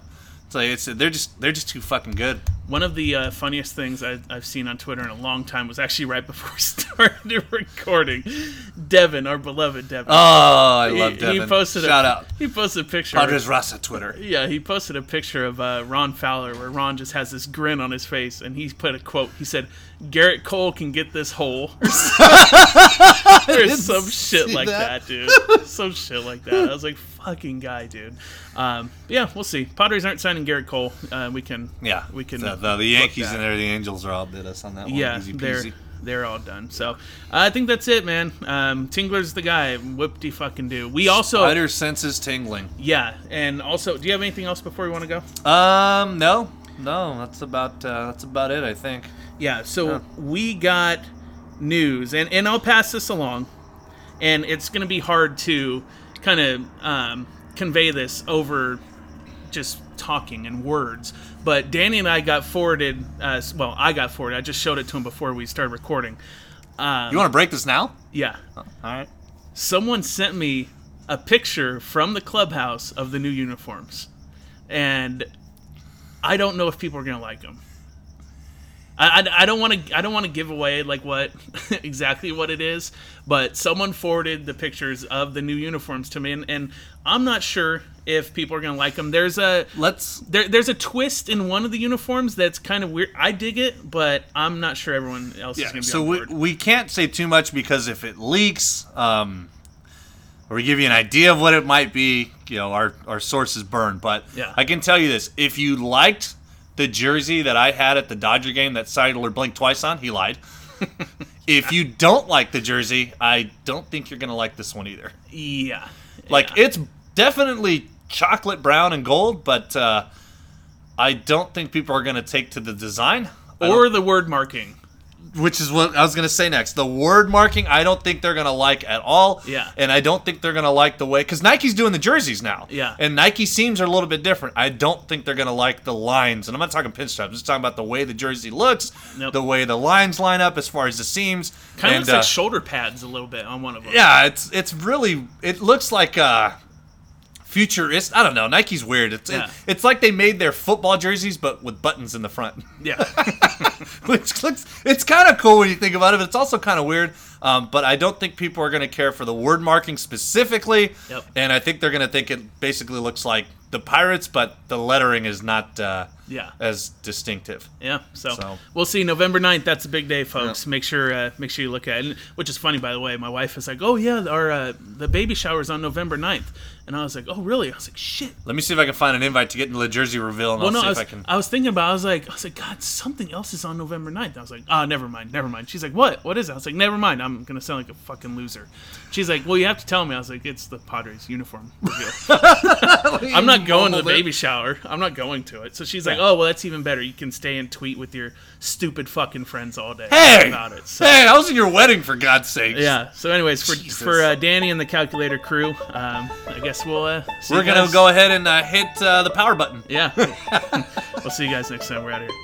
It's like it's they're just they're just too fucking good. One of the uh, funniest things I, I've seen on Twitter in a long time was actually right before we started recording. Devin, our beloved Devin. Oh, I he, love he Devin. posted Shout a, out. He posted a picture. Padres Rasa Twitter. yeah, he posted a picture of uh, Ron Fowler where Ron just has this grin on his face, and he put a quote. He said, "Gerrit Cole can get this hole." There's some shit like that. that. dude. Some shit like that. I was like, "Fucking guy, dude." Um, yeah, we'll see. Padres aren't signing Gerrit Cole. Uh, we can. Yeah. we can. the, the, the Yankees and there, the Angels are all bid us on that one. Yeah, Easy they're peasy. they're all done. So I think that's it, man. Um, Tingler's the guy. Whoop de fucking do. We also Spider senses tingling. yeah, and also, do you have anything else before we want to go? Um, no, no, that's about uh, that's about it. I think. Yeah. So we got news, and and I'll pass this along, and it's gonna be hard to kind of um, convey this over just talking and words. But Danny and I got forwarded. Uh, well, I got forwarded. I just showed it to him before we started recording. Um, You want to break this now? yeah. All right. someone sent me a picture from the clubhouse of the new uniforms, and I don't know if people are gonna like them. I, I, I don't want to I don't want to give away like what exactly what it is, but someone forwarded the pictures of the new uniforms to me, and, and I'm not sure if people are gonna like them. There's a Let's. there, there's a twist in one of the uniforms that's kind of weird. I dig it, but I'm not sure everyone else is gonna be So on we, we can't say too much because if it leaks, um, or we give you an idea of what it might be, you know, our our sources burn. But Yeah. I can tell you this: if you liked the jersey that I had at the Dodger game that Seidler blinked twice on, he lied. if you don't like the jersey, I don't think you're gonna like this one either. Yeah. Like Yeah. it's definitely chocolate brown and gold, but uh, I don't think people are gonna take to the design. Or the word marking. Which is what I was gonna say next. The word marking, I don't think they're gonna like at all. Yeah. And I don't think they're gonna like the way because Nike's doing the jerseys now. Yeah. And Nike seams are a little bit different. I don't think they're gonna like the lines, and I'm not talking pinstripes. I'm just talking about the way the jersey looks, Nope. the way the lines line up as far as the seams. Kind of looks like uh, shoulder pads a little bit on one of them. yeah, it's it's really it looks like uh futurist. I don't know. Nike's weird. It's Yeah. it, it's like they made their football jerseys but with buttons in the front. Yeah. which looks it's kind of cool when you think about it but it's also kind of weird um, but i don't think people are going to care for the word marking specifically Yep. and i think they're going to think it basically looks like the pirates but the lettering is not uh, Yeah. as distinctive Yeah, so, So- we'll see. November 9th, that's a big day, folks. Make sure uh, make sure you look at it. And, which is funny, by the way. My wife is like, "Oh yeah, our uh, the baby shower is on November 9th. and I was like, "Oh really?" I was like, "Shit." let me see if i can find an invite to get into the jersey reveal and Well, i'll no, see I was, if i can I was thinking about. it. I was like, I was like, God, something else is on November 9th. I was like, oh, never mind, never mind. She's like, what? What is it? I was like, never mind. I'm gonna sound like a fucking loser. She's like, well, you have to tell me. I was like, it's the Padres uniform reveal. I'm not going to the it. baby shower. I'm not going to it. So she's like, oh, well, that's even better. You can stay and tweet with your stupid fucking friends all day hey about it. So. hey i was in your wedding for god's sake Yeah. So, anyways, for Jesus. for uh, Danny and the calculator crew, um, I guess we'll uh, see we're gonna guys- go ahead and uh, hit uh, the power button Yeah. we'll see you guys next time. We're out of here.